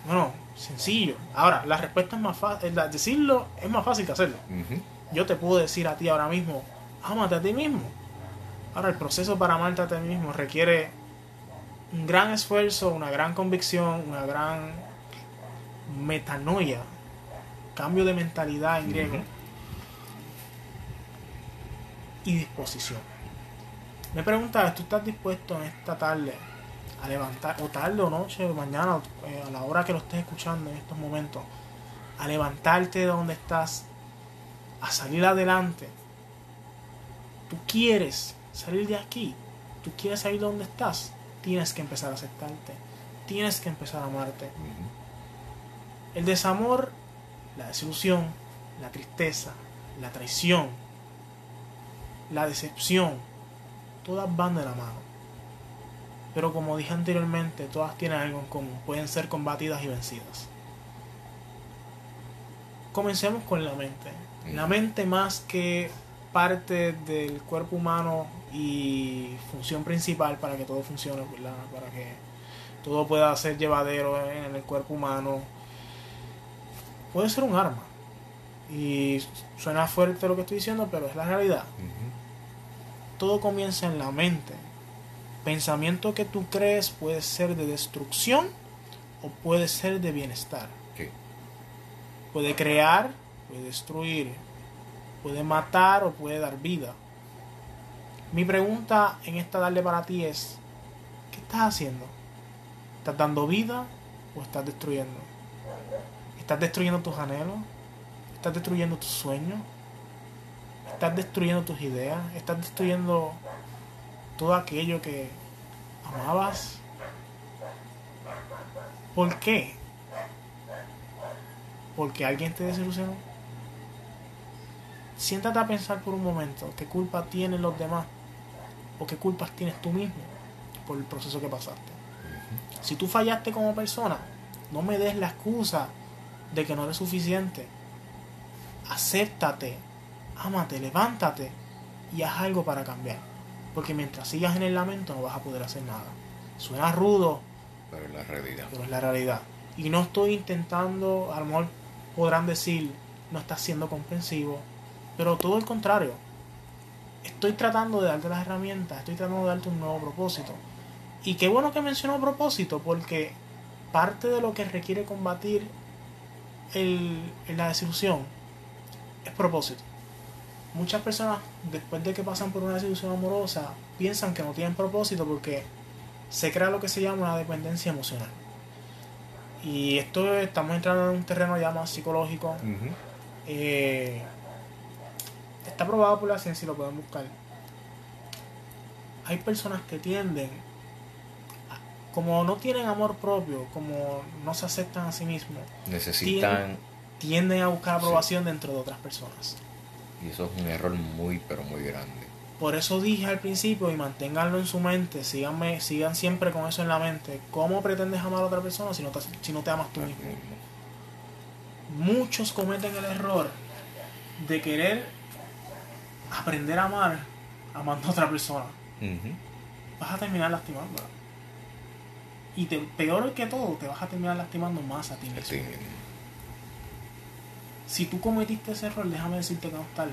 Bueno, sencillo. Ahora, la respuesta es más fácil, decirlo es más fácil que hacerlo. Yo te puedo decir a ti ahora mismo, ámate a ti mismo. Ahora, el proceso para amarte a ti mismo requiere un gran esfuerzo, una gran convicción, una gran metanoia, cambio de mentalidad en griego, y disposición. Me preguntas, ¿tú estás dispuesto en esta tarde a levantar, o tarde o noche, o mañana, eh, a la hora que lo estés escuchando en estos momentos, a levantarte de donde estás, a salir adelante? Tú quieres salir de aquí, tú quieres salir de donde estás, tienes que empezar a aceptarte, tienes que empezar a amarte. El desamor, la desilusión, la tristeza, la traición, la decepción, todas van de la mano. Pero como dije anteriormente, todas tienen algo en común, pueden ser combatidas y vencidas. Comencemos con la mente. La mente más que parte del cuerpo humano y función principal para que todo funcione, para que todo pueda ser llevadero en el cuerpo humano, puede ser un arma. Y suena fuerte lo que estoy diciendo, pero es la realidad. Todo comienza en la mente. Pensamiento que tú crees puede ser de destrucción o puede ser de bienestar. Puede crear, puede destruir, puede matar o puede dar vida. Mi pregunta en esta darle para ti es, ¿qué estás haciendo? ¿Estás dando vida o estás destruyendo? Estás destruyendo tus anhelos. Estás destruyendo tus sueños. Estás destruyendo tus ideas. Estás destruyendo todo aquello que amabas. ¿Por qué? Porque alguien te desilusionó. Siéntate a pensar por un momento qué culpa tienen los demás o qué culpas tienes tú mismo por el proceso que pasaste. Si tú fallaste como persona, no me des la excusa de que no eres suficiente. Acéptate, ámate, levántate y haz algo para cambiar. Porque mientras sigas en el lamento no vas a poder hacer nada. Suena rudo, pero es la realidad. Pero es la realidad. Y no estoy intentando, a lo mejor podrán decir, no estás siendo comprensivo, pero todo el contrario. Estoy tratando de darte las herramientas, estoy tratando de darte un nuevo propósito. Y qué bueno que mencionó propósito, porque parte de lo que requiere combatir el, la desilusión es propósito. Muchas personas, después de que pasan por una desilusión amorosa, piensan que no tienen propósito porque se crea lo que se llama una dependencia emocional. Y esto estamos entrando en un terreno ya más psicológico. Eh, está probado por la ciencia y lo pueden buscar. Hay personas que tienden como no tienen amor propio, como no se aceptan a sí mismos, necesitan tienden, a buscar aprobación dentro de otras personas. Y eso es un error muy, pero muy grande. Por eso dije al principio y manténganlo en su mente, síganme, sigan siempre con eso en la mente. ¿Cómo pretendes amar a otra persona si no te, si no te amas tú mismo? Muchos cometen el error de querer aprender a amar amando a otra persona. Vas a terminar lastimándola. Y te, peor que todo, te vas a terminar lastimando más a ti mismo. Si tú cometiste ese error, déjame decirte que no está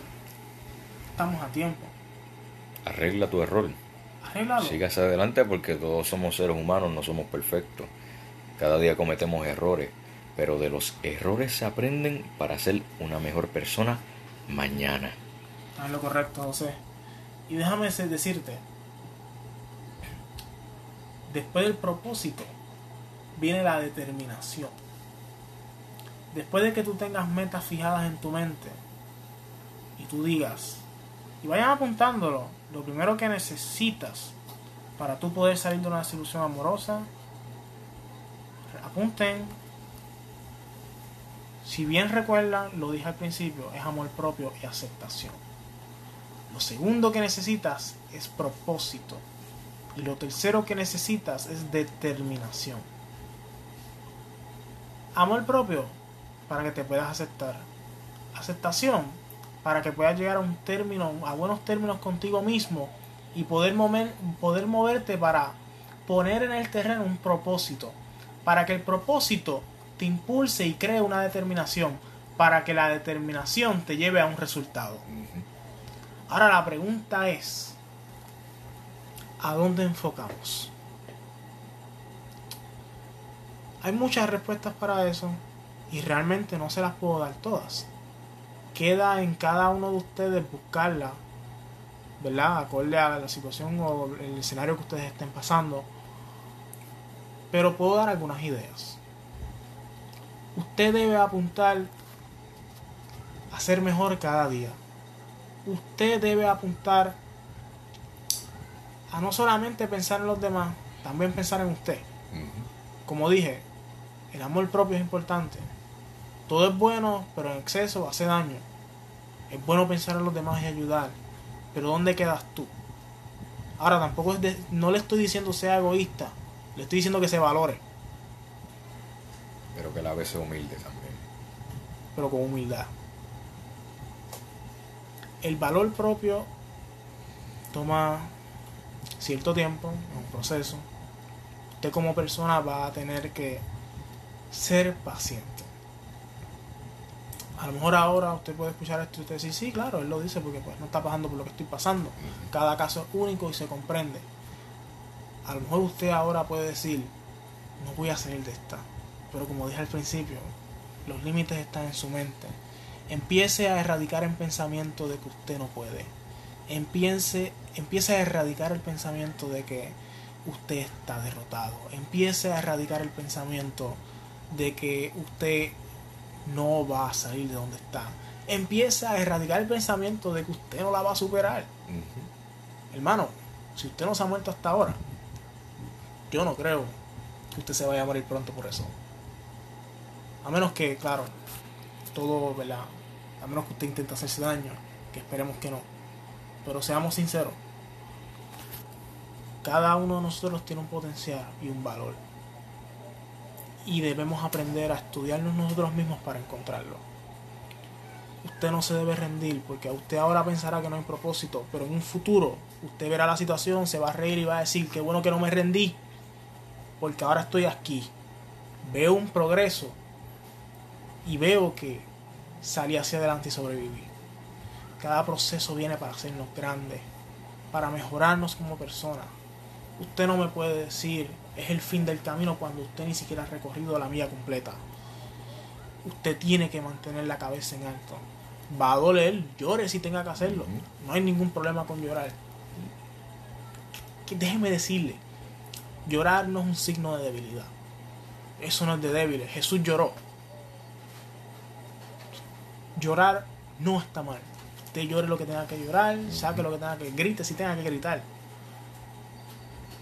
Estamos a tiempo. Arregla tu error. Arréglalo. Sigas adelante porque todos somos seres humanos, no somos perfectos. Cada día cometemos errores, pero de los errores se aprenden para ser una mejor persona mañana. Es lo correcto, José. Y déjame decirte, Después del propósito viene la determinación. Después de que tú tengas metas fijadas en tu mente y tú digas, Y vayan apuntándolo. Lo primero que necesitas para tú poder salir de una desilusión amorosa, apunten. Si bien recuerdan, lo dije al principio, es amor propio y aceptación. Lo segundo que necesitas es propósito. Y lo tercero que necesitas es determinación. Amor propio para que te puedas aceptar. Aceptación para que puedas llegar a un término, a buenos términos contigo mismo y poder, mover, poder moverte para poner en el terreno un propósito. Para que el propósito te impulse y cree una determinación. Para que la determinación te lleve a un resultado. Ahora la pregunta es, ¿a dónde enfocamos? Hay muchas respuestas para eso y realmente no se las puedo dar todas. Queda en cada uno de ustedes buscarla, ¿verdad? Acorde a la situación o el escenario que ustedes estén pasando. Pero puedo dar algunas ideas. Usted debe apuntar a ser mejor cada día. Usted debe apuntar a no solamente pensar en los demás, también pensar en usted. Como dije, el amor propio es importante. Todo es bueno, pero en exceso hace daño. Es bueno pensar en los demás y ayudar, pero ¿dónde quedas tú? Ahora tampoco es no le estoy diciendo sea egoísta, le estoy diciendo que se valore. Pero que la vez sea humilde también. Pero con humildad. El valor propio toma cierto tiempo, es un proceso. Usted como persona va a tener que ser paciente. A lo mejor ahora usted puede escuchar esto y usted dice, sí, claro, él lo dice porque pues no está pasando por lo que estoy pasando. Cada caso es único y se comprende. A lo mejor usted ahora puede decir, no voy a salir de esta. Pero como dije al principio, los límites están en su mente. Empiece a erradicar el pensamiento de que usted no puede. Empiece, empiece a erradicar el pensamiento de que usted está derrotado. Empiece a erradicar el pensamiento de que usted no va a salir de donde está. Empieza a erradicar el pensamiento de que usted no la va a superar. Hermano, si usted no se ha muerto hasta ahora, yo no creo que usted se vaya a morir pronto por eso. A menos que, claro, todo, ¿verdad? A menos que usted intente hacerse daño, que esperemos que no. Pero seamos sinceros, cada uno de nosotros tiene un potencial y un valor y debemos aprender a estudiarnos nosotros mismos para encontrarlo. Usted no se debe rendir porque usted ahora pensará que no hay propósito, pero en un futuro usted verá la situación, se va a reír y va a decir que bueno que no me rendí porque ahora estoy aquí. Veo un progreso y veo que salí hacia adelante y sobreviví. Cada proceso viene para hacernos grandes, para mejorarnos como personas. Usted no me puede decir es el fin del camino cuando usted ni siquiera ha recorrido la mía completa. Usted tiene que mantener la cabeza en alto. Va a doler, llore si tenga que hacerlo. No hay ningún problema con llorar. Déjeme decirle, llorar no es un signo de debilidad. Eso no es de débiles. Jesús lloró. Llorar no está mal. Usted llore lo que tenga que llorar, saque lo que tenga que grite si tenga que gritar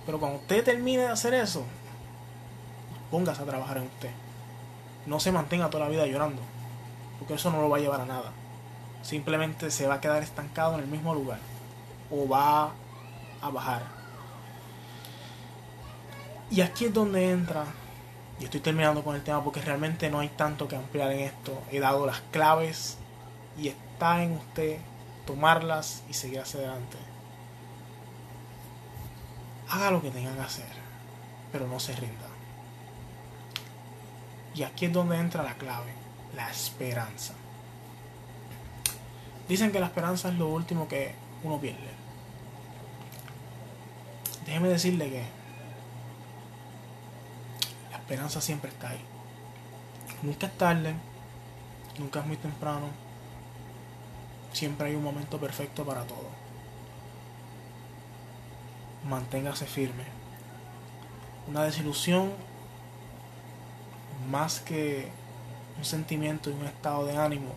pero cuando usted termine de hacer eso, póngase a trabajar en usted. No se mantenga toda la vida llorando, porque eso no lo va a llevar a nada. Simplemente se va a quedar estancado en el mismo lugar o va a bajar. Y aquí es donde entra, y estoy terminando con el tema porque realmente no hay tanto que ampliar en esto. He dado las claves y está en usted tomarlas y seguir hacia adelante haga lo que tenga que hacer, pero no se rinda. Y aquí es donde entra la clave, la esperanza. Dicen que la esperanza es lo último que uno pierde. Déjeme decirle que la esperanza siempre está ahí. Nunca es tarde, nunca es muy temprano. Siempre hay un momento perfecto para todo manténgase firme. Una desilusión, más que un sentimiento y un estado de ánimo,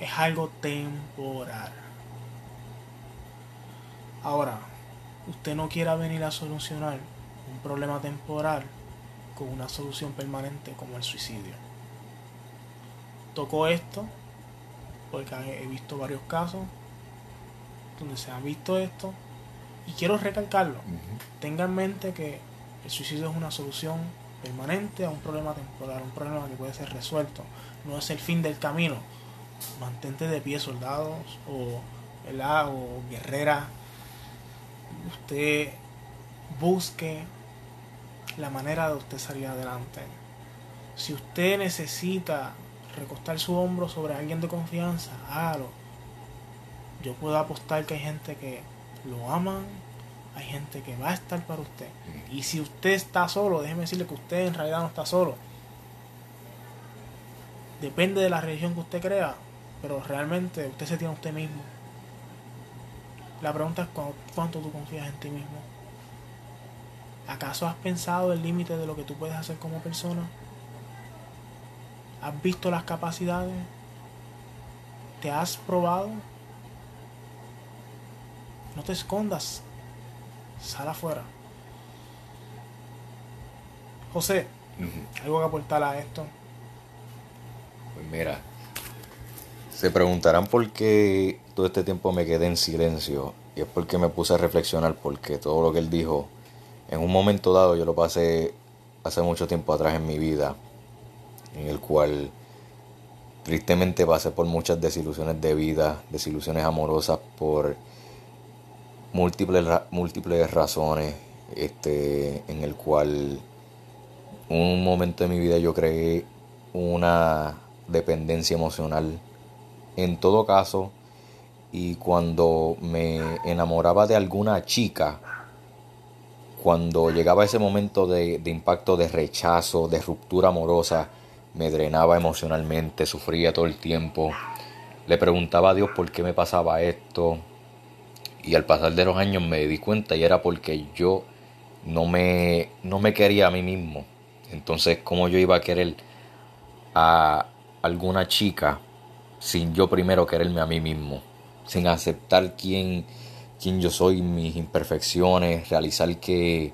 es algo temporal. Ahora, usted no quiera venir a solucionar un problema temporal con una solución permanente como el suicidio. Toco esto porque he visto varios casos donde se ha visto esto y quiero recalcarlo. Tenga en mente que el suicidio es una solución permanente a un problema temporal, un problema que puede ser resuelto. No es el fin del camino. Mantente de pie, soldados o, o guerrera. Usted busque la manera de usted salir adelante. Si usted necesita recostar su hombro sobre alguien de confianza, hágalo. Yo puedo apostar que hay gente que lo aman, hay gente que va a estar para usted. Y si usted está solo, déjeme decirle que usted en realidad no está solo. Depende de la religión que usted crea, pero realmente usted se tiene a usted mismo. La pregunta es cuánto tú confías en ti mismo. ¿Acaso has pensado el límite de lo que tú puedes hacer como persona? ¿Has visto las capacidades? ¿Te has probado? No te escondas. Sal afuera. José, ¿algo que aportar a esto? Pues mira, se preguntarán por qué todo este tiempo me quedé en silencio. Y es porque me puse a reflexionar, porque todo lo que él dijo, en un momento dado yo lo pasé hace mucho tiempo atrás en mi vida, en el cual tristemente pasé por muchas desilusiones de vida, desilusiones amorosas por múltiples, múltiples razones, este, en el cual un momento de mi vida yo creé una dependencia emocional. En todo caso, y cuando me enamoraba de alguna chica, cuando llegaba ese momento de, de, impacto de rechazo, de ruptura amorosa, me drenaba emocionalmente, sufría todo el tiempo. Le preguntaba a Dios por qué me pasaba esto, y al pasar de los años me di cuenta y era porque yo no me, no me quería a mí mismo. Entonces, ¿cómo yo iba a querer a alguna chica sin yo primero quererme a mí mismo? Sin aceptar quién, quién yo soy, mis imperfecciones, realizar que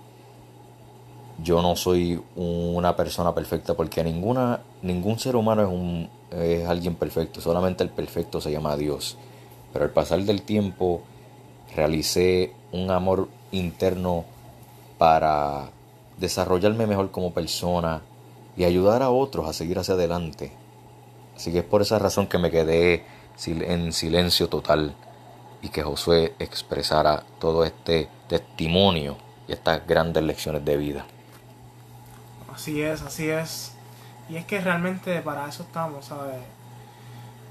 yo no soy una persona perfecta porque ninguna, ningún ser humano es, un, es alguien perfecto, solamente el perfecto se llama Dios. Pero al pasar del tiempo realicé un amor interno para desarrollarme mejor como persona y ayudar a otros a seguir hacia adelante. Así que es por esa razón que me quedé en silencio total y que Josué expresara todo este testimonio y estas grandes lecciones de vida. Así es, así es. Y es que realmente para eso estamos, ¿sabes?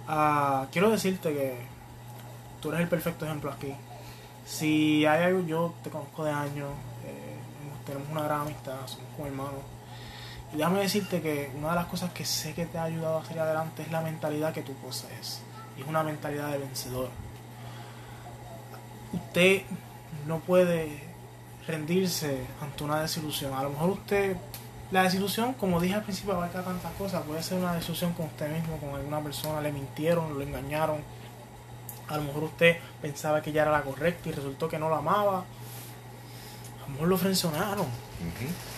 Ah, quiero decirte que tú eres el perfecto ejemplo aquí. Si hay algo, yo te conozco de años, eh, tenemos una gran amistad, somos como hermanos. Y déjame decirte que una de las cosas que sé que te ha ayudado a salir adelante es la mentalidad que tú posees. Y es una mentalidad de vencedor. Usted no puede rendirse ante una desilusión. A lo mejor usted, la desilusión, como dije al principio, abarca tantas cosas. Puede ser una desilusión con usted mismo, con alguna persona, le mintieron, lo engañaron a lo mejor usted pensaba que ella era la correcta y resultó que no la amaba. A lo mejor lo frencionaron,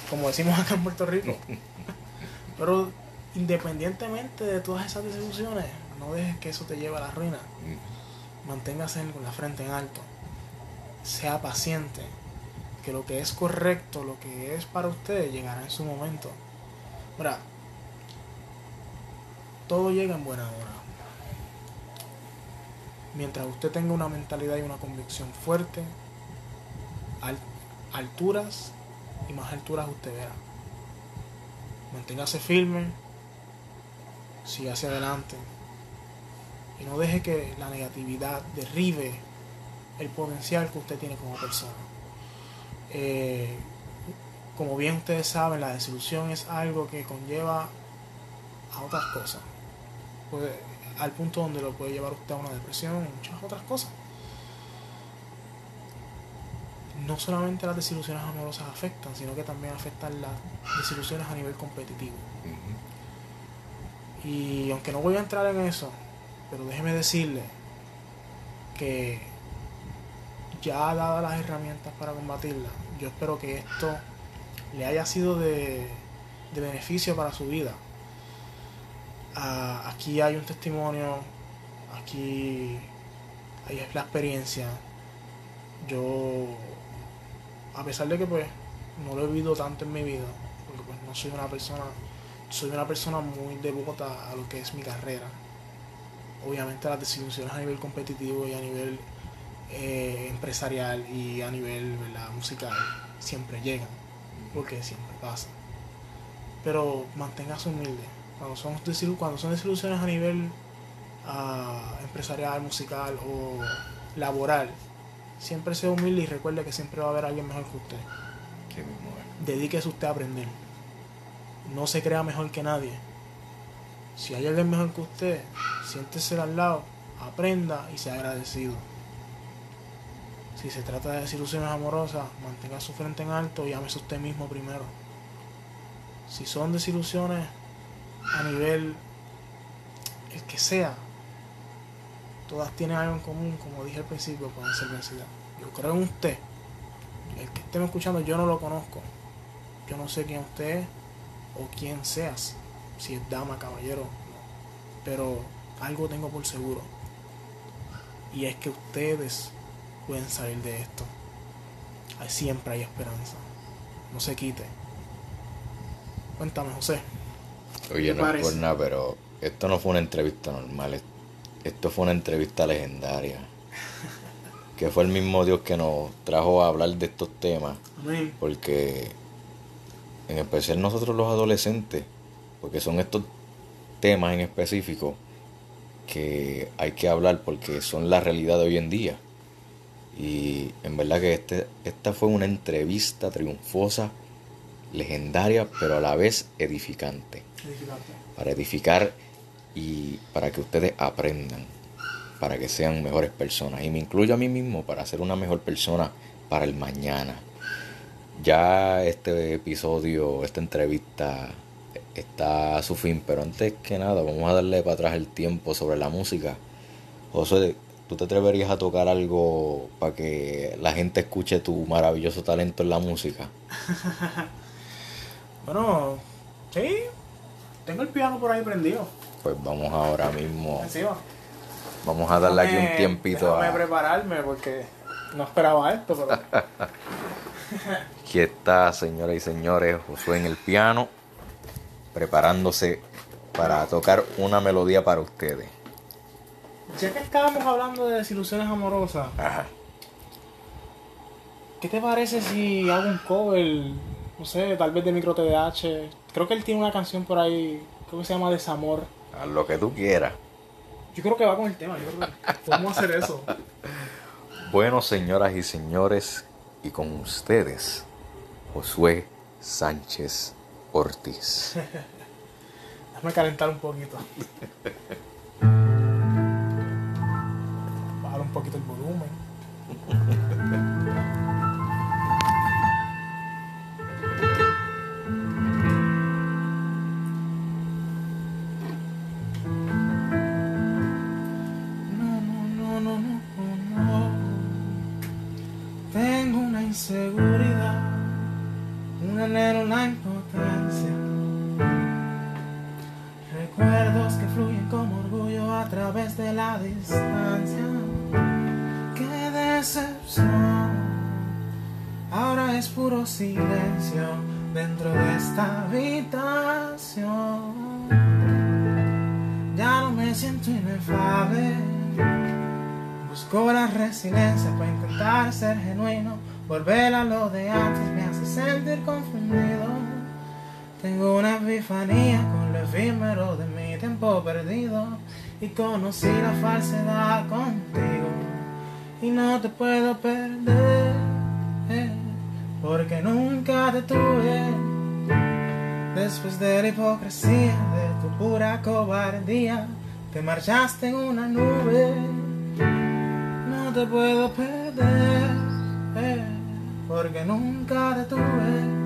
como decimos acá en Puerto Rico. Pero independientemente de todas esas desilusiones, no dejes que eso te lleve a la ruina. Manténgase con la frente en alto. Sea paciente. Que lo que es correcto, lo que es para usted, llegará en su momento. Mira, todo llega en buena hora mientras usted tenga una mentalidad y una convicción fuerte, alturas y más alturas usted verá. Manténgase firme, siga hacia adelante y no deje que la negatividad derribe el potencial que usted tiene como persona. Eh, como bien ustedes saben, la desilusión es algo que conlleva a otras cosas al punto donde lo puede llevar usted a una depresión y muchas otras cosas. No solamente las desilusiones amorosas afectan, sino que también afectan las desilusiones a nivel competitivo. Y aunque no voy a entrar en eso, Pero déjeme decirle que ya dadas las herramientas para combatirla, yo espero que esto le haya sido de, de beneficio para su vida. Ah, aquí hay un testimonio, aquí hay la experiencia. Yo, a pesar de que pues no lo he vivido tanto en mi vida, porque pues no soy una persona, soy una persona muy devota a lo que es mi carrera. Obviamente las desilusiones a nivel competitivo y a nivel eh, empresarial y a nivel musical siempre llegan, porque siempre pasa. Pero manténgase humilde. Cuando son, cuando son desilusiones a nivel uh, empresarial, musical o laboral, siempre sea humilde y recuerde que siempre va a haber alguien mejor que usted. Dedíquese usted a aprender. No se crea mejor que nadie. Si hay alguien mejor que usted, siéntese al lado, aprenda y sea agradecido. Si se trata de desilusiones amorosas, mantenga su frente en alto y ámese usted mismo primero. Si son desilusiones a nivel el que sea, todas tienen algo en común, como dije al principio, pueden ser vencidas. Yo creo en usted. El que esté escuchando, yo no lo conozco. Yo no sé quién usted es o quién seas. Si es dama, caballero. Pero algo tengo por seguro. Y es que ustedes pueden salir de esto. siempre hay esperanza. No se quite. Cuéntame, José. Oye, no es por nada, pero esto no fue una entrevista normal. Esto fue una entrevista legendaria. que fue el mismo Dios que nos trajo a hablar de estos temas. Porque, en especial nosotros los adolescentes, porque son estos temas en específico que hay que hablar porque son la realidad de hoy en día. Y en verdad que este, esta fue una entrevista triunfosa, legendaria, pero a la vez edificante. Para edificar y para que ustedes aprendan, para que sean mejores personas. Y me incluyo a mí mismo para ser una mejor persona para el mañana. Ya este episodio, esta entrevista está a su fin, pero antes que nada vamos a darle para atrás el tiempo sobre la música. José, ¿Tú te atreverías a tocar algo para que la gente escuche tu maravilloso talento en la música? bueno, sí. Tengo el piano por ahí prendido. Pues vamos ahora mismo. Vamos a darle aquí un tiempito a. prepararme porque no esperaba esto, pero. aquí está, señoras y señores, Josué en el piano, preparándose para tocar una melodía para ustedes. Ya que estábamos hablando de desilusiones amorosas, ¿qué te parece si hago un cover, no sé, tal vez de Micro TDH? Creo que él tiene una canción por ahí, creo que se llama Desamor. A lo que tú quieras. Yo creo que va con el tema, yo creo que podemos hacer eso. Bueno, señoras y señores, y con ustedes, Josué Sánchez Ortiz. Déjame calentar un poquito. un poquito esta habitación. Ya no me siento inefable. Busco la resiliencia para intentar ser genuino. Volver a lo de antes me hace sentir confundido. Tengo una epifanía con lo efímero de mi tiempo perdido. Y conocí la falsedad contigo y no te puedo perder porque nunca te tuve después de la hipocresía de tu pura cobardía te marchaste en una nube no te puedo perder porque nunca te tuve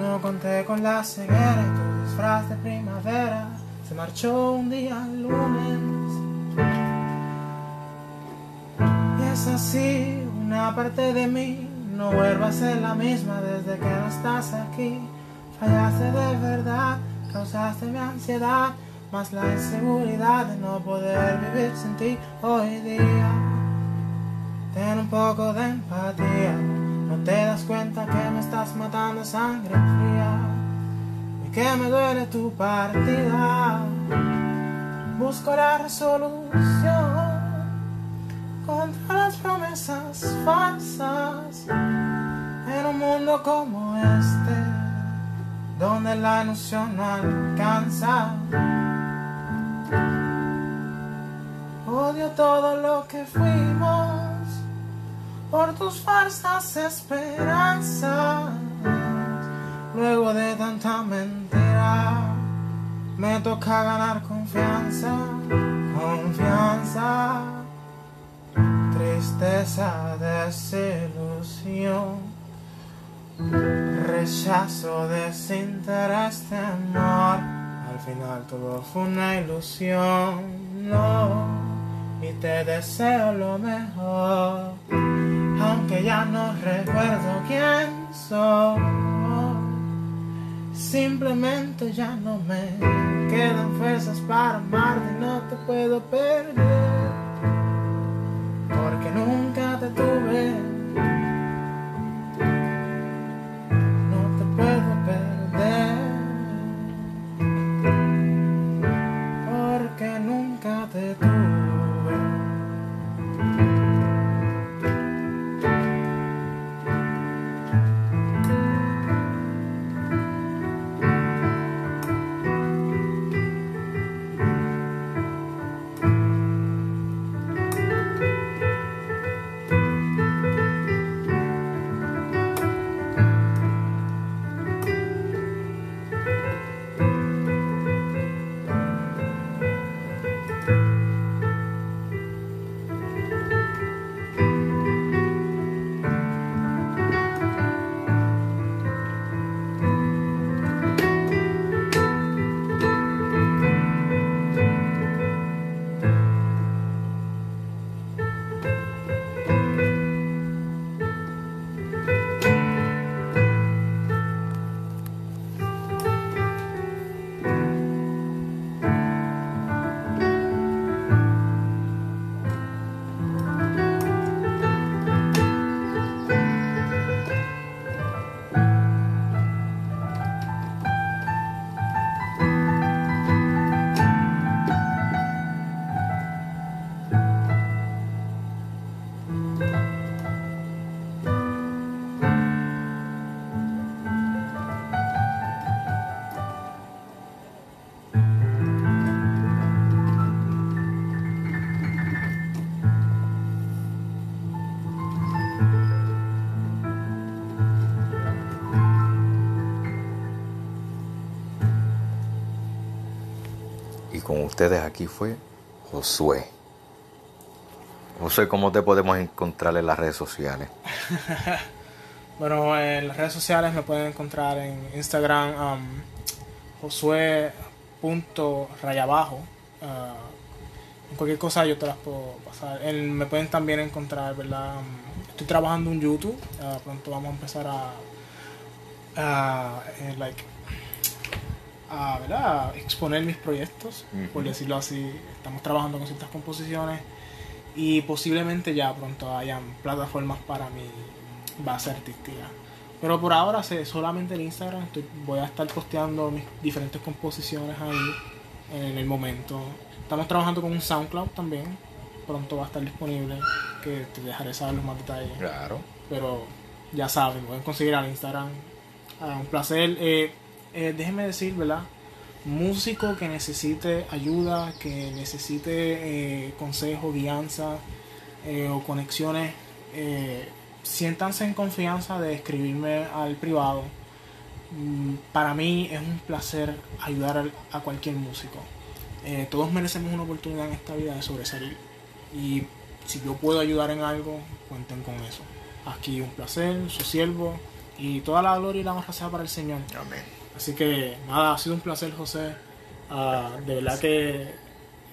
no conté con la ceguera y tu disfraz de primavera se marchó un día lunes. Y es así, una parte de mí no vuelve a ser la misma desde que no estás aquí. Fallaste de verdad, causaste mi ansiedad, más la inseguridad de no poder vivir sin ti hoy día. Ten un poco de empatía, no te das cuenta que me estás matando sangre fría y que me duele tu partida. Busco la resolución contra las promesas falsas en un mundo como este, donde la ilusión no alcanza. Odio todo lo que fuimos por tus falsas esperanzas. Luego de tanta mentira, me toca ganar confianza, confianza, tristeza, desilusión, rechazo, desinterés, temor. Al final todo fue una ilusión, no, y te deseo lo mejor aunque ya no recuerdo quién soy. Simplemente ya no me quedan fuerzas para amarte y no te puedo perder. Porque nunca te tuve. No te puedo ustedes aquí fue Josué. Josué, ¿cómo te podemos encontrar en las redes sociales? Bueno, en las redes sociales me pueden encontrar en Instagram um, josué.rayabajo. Uh, cualquier cosa yo te las puedo pasar. En- me pueden también encontrar, ¿verdad? Um, estoy trabajando en YouTube. uh, pronto vamos a empezar a, a, eh, like, a, ¿verdad? a exponer mis proyectos, por decirlo así. Estamos trabajando con ciertas composiciones y posiblemente ya pronto hayan plataformas para mi base artística. Pero por ahora sé solamente en Instagram estoy- voy a estar posteando mis diferentes composiciones ahí en el momento. Estamos trabajando con un SoundCloud también. Pronto va a estar disponible, que te dejaré saber los más detalles. Claro. Pero ya saben, pueden conseguir al Instagram. Ah, un placer. Eh, eh, déjenme decir, ¿verdad? Músico que necesite ayuda, que necesite eh, consejo, guianza eh, o conexiones, eh, siéntanse en confianza de escribirme al privado. Mm, Para mí es un placer ayudar a cualquier músico. Eh, todos merecemos una oportunidad en esta vida de sobresalir. Y si yo puedo ayudar en algo, cuenten con eso. Aquí un placer, su siervo, y toda la gloria y la honra sea para el Señor. Amén. Así que nada, ha sido un placer, José. Ah, de verdad que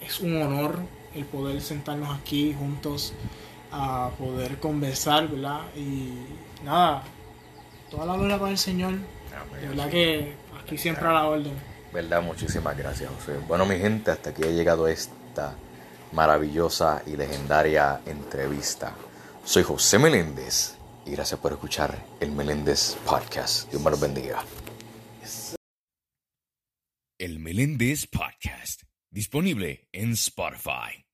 es un honor el poder sentarnos aquí juntos a poder conversar, ¿verdad? Y nada, toda la gloria para el Señor. De verdad que aquí siempre a la orden. ¿Verdad? Muchísimas gracias, José. Bueno, mi gente, hasta aquí ha llegado esta maravillosa y legendaria entrevista. Soy José Meléndez y gracias por escuchar el Meléndez Podcast. Dios me los bendiga. El Meléndez Podcast, disponible en Spotify.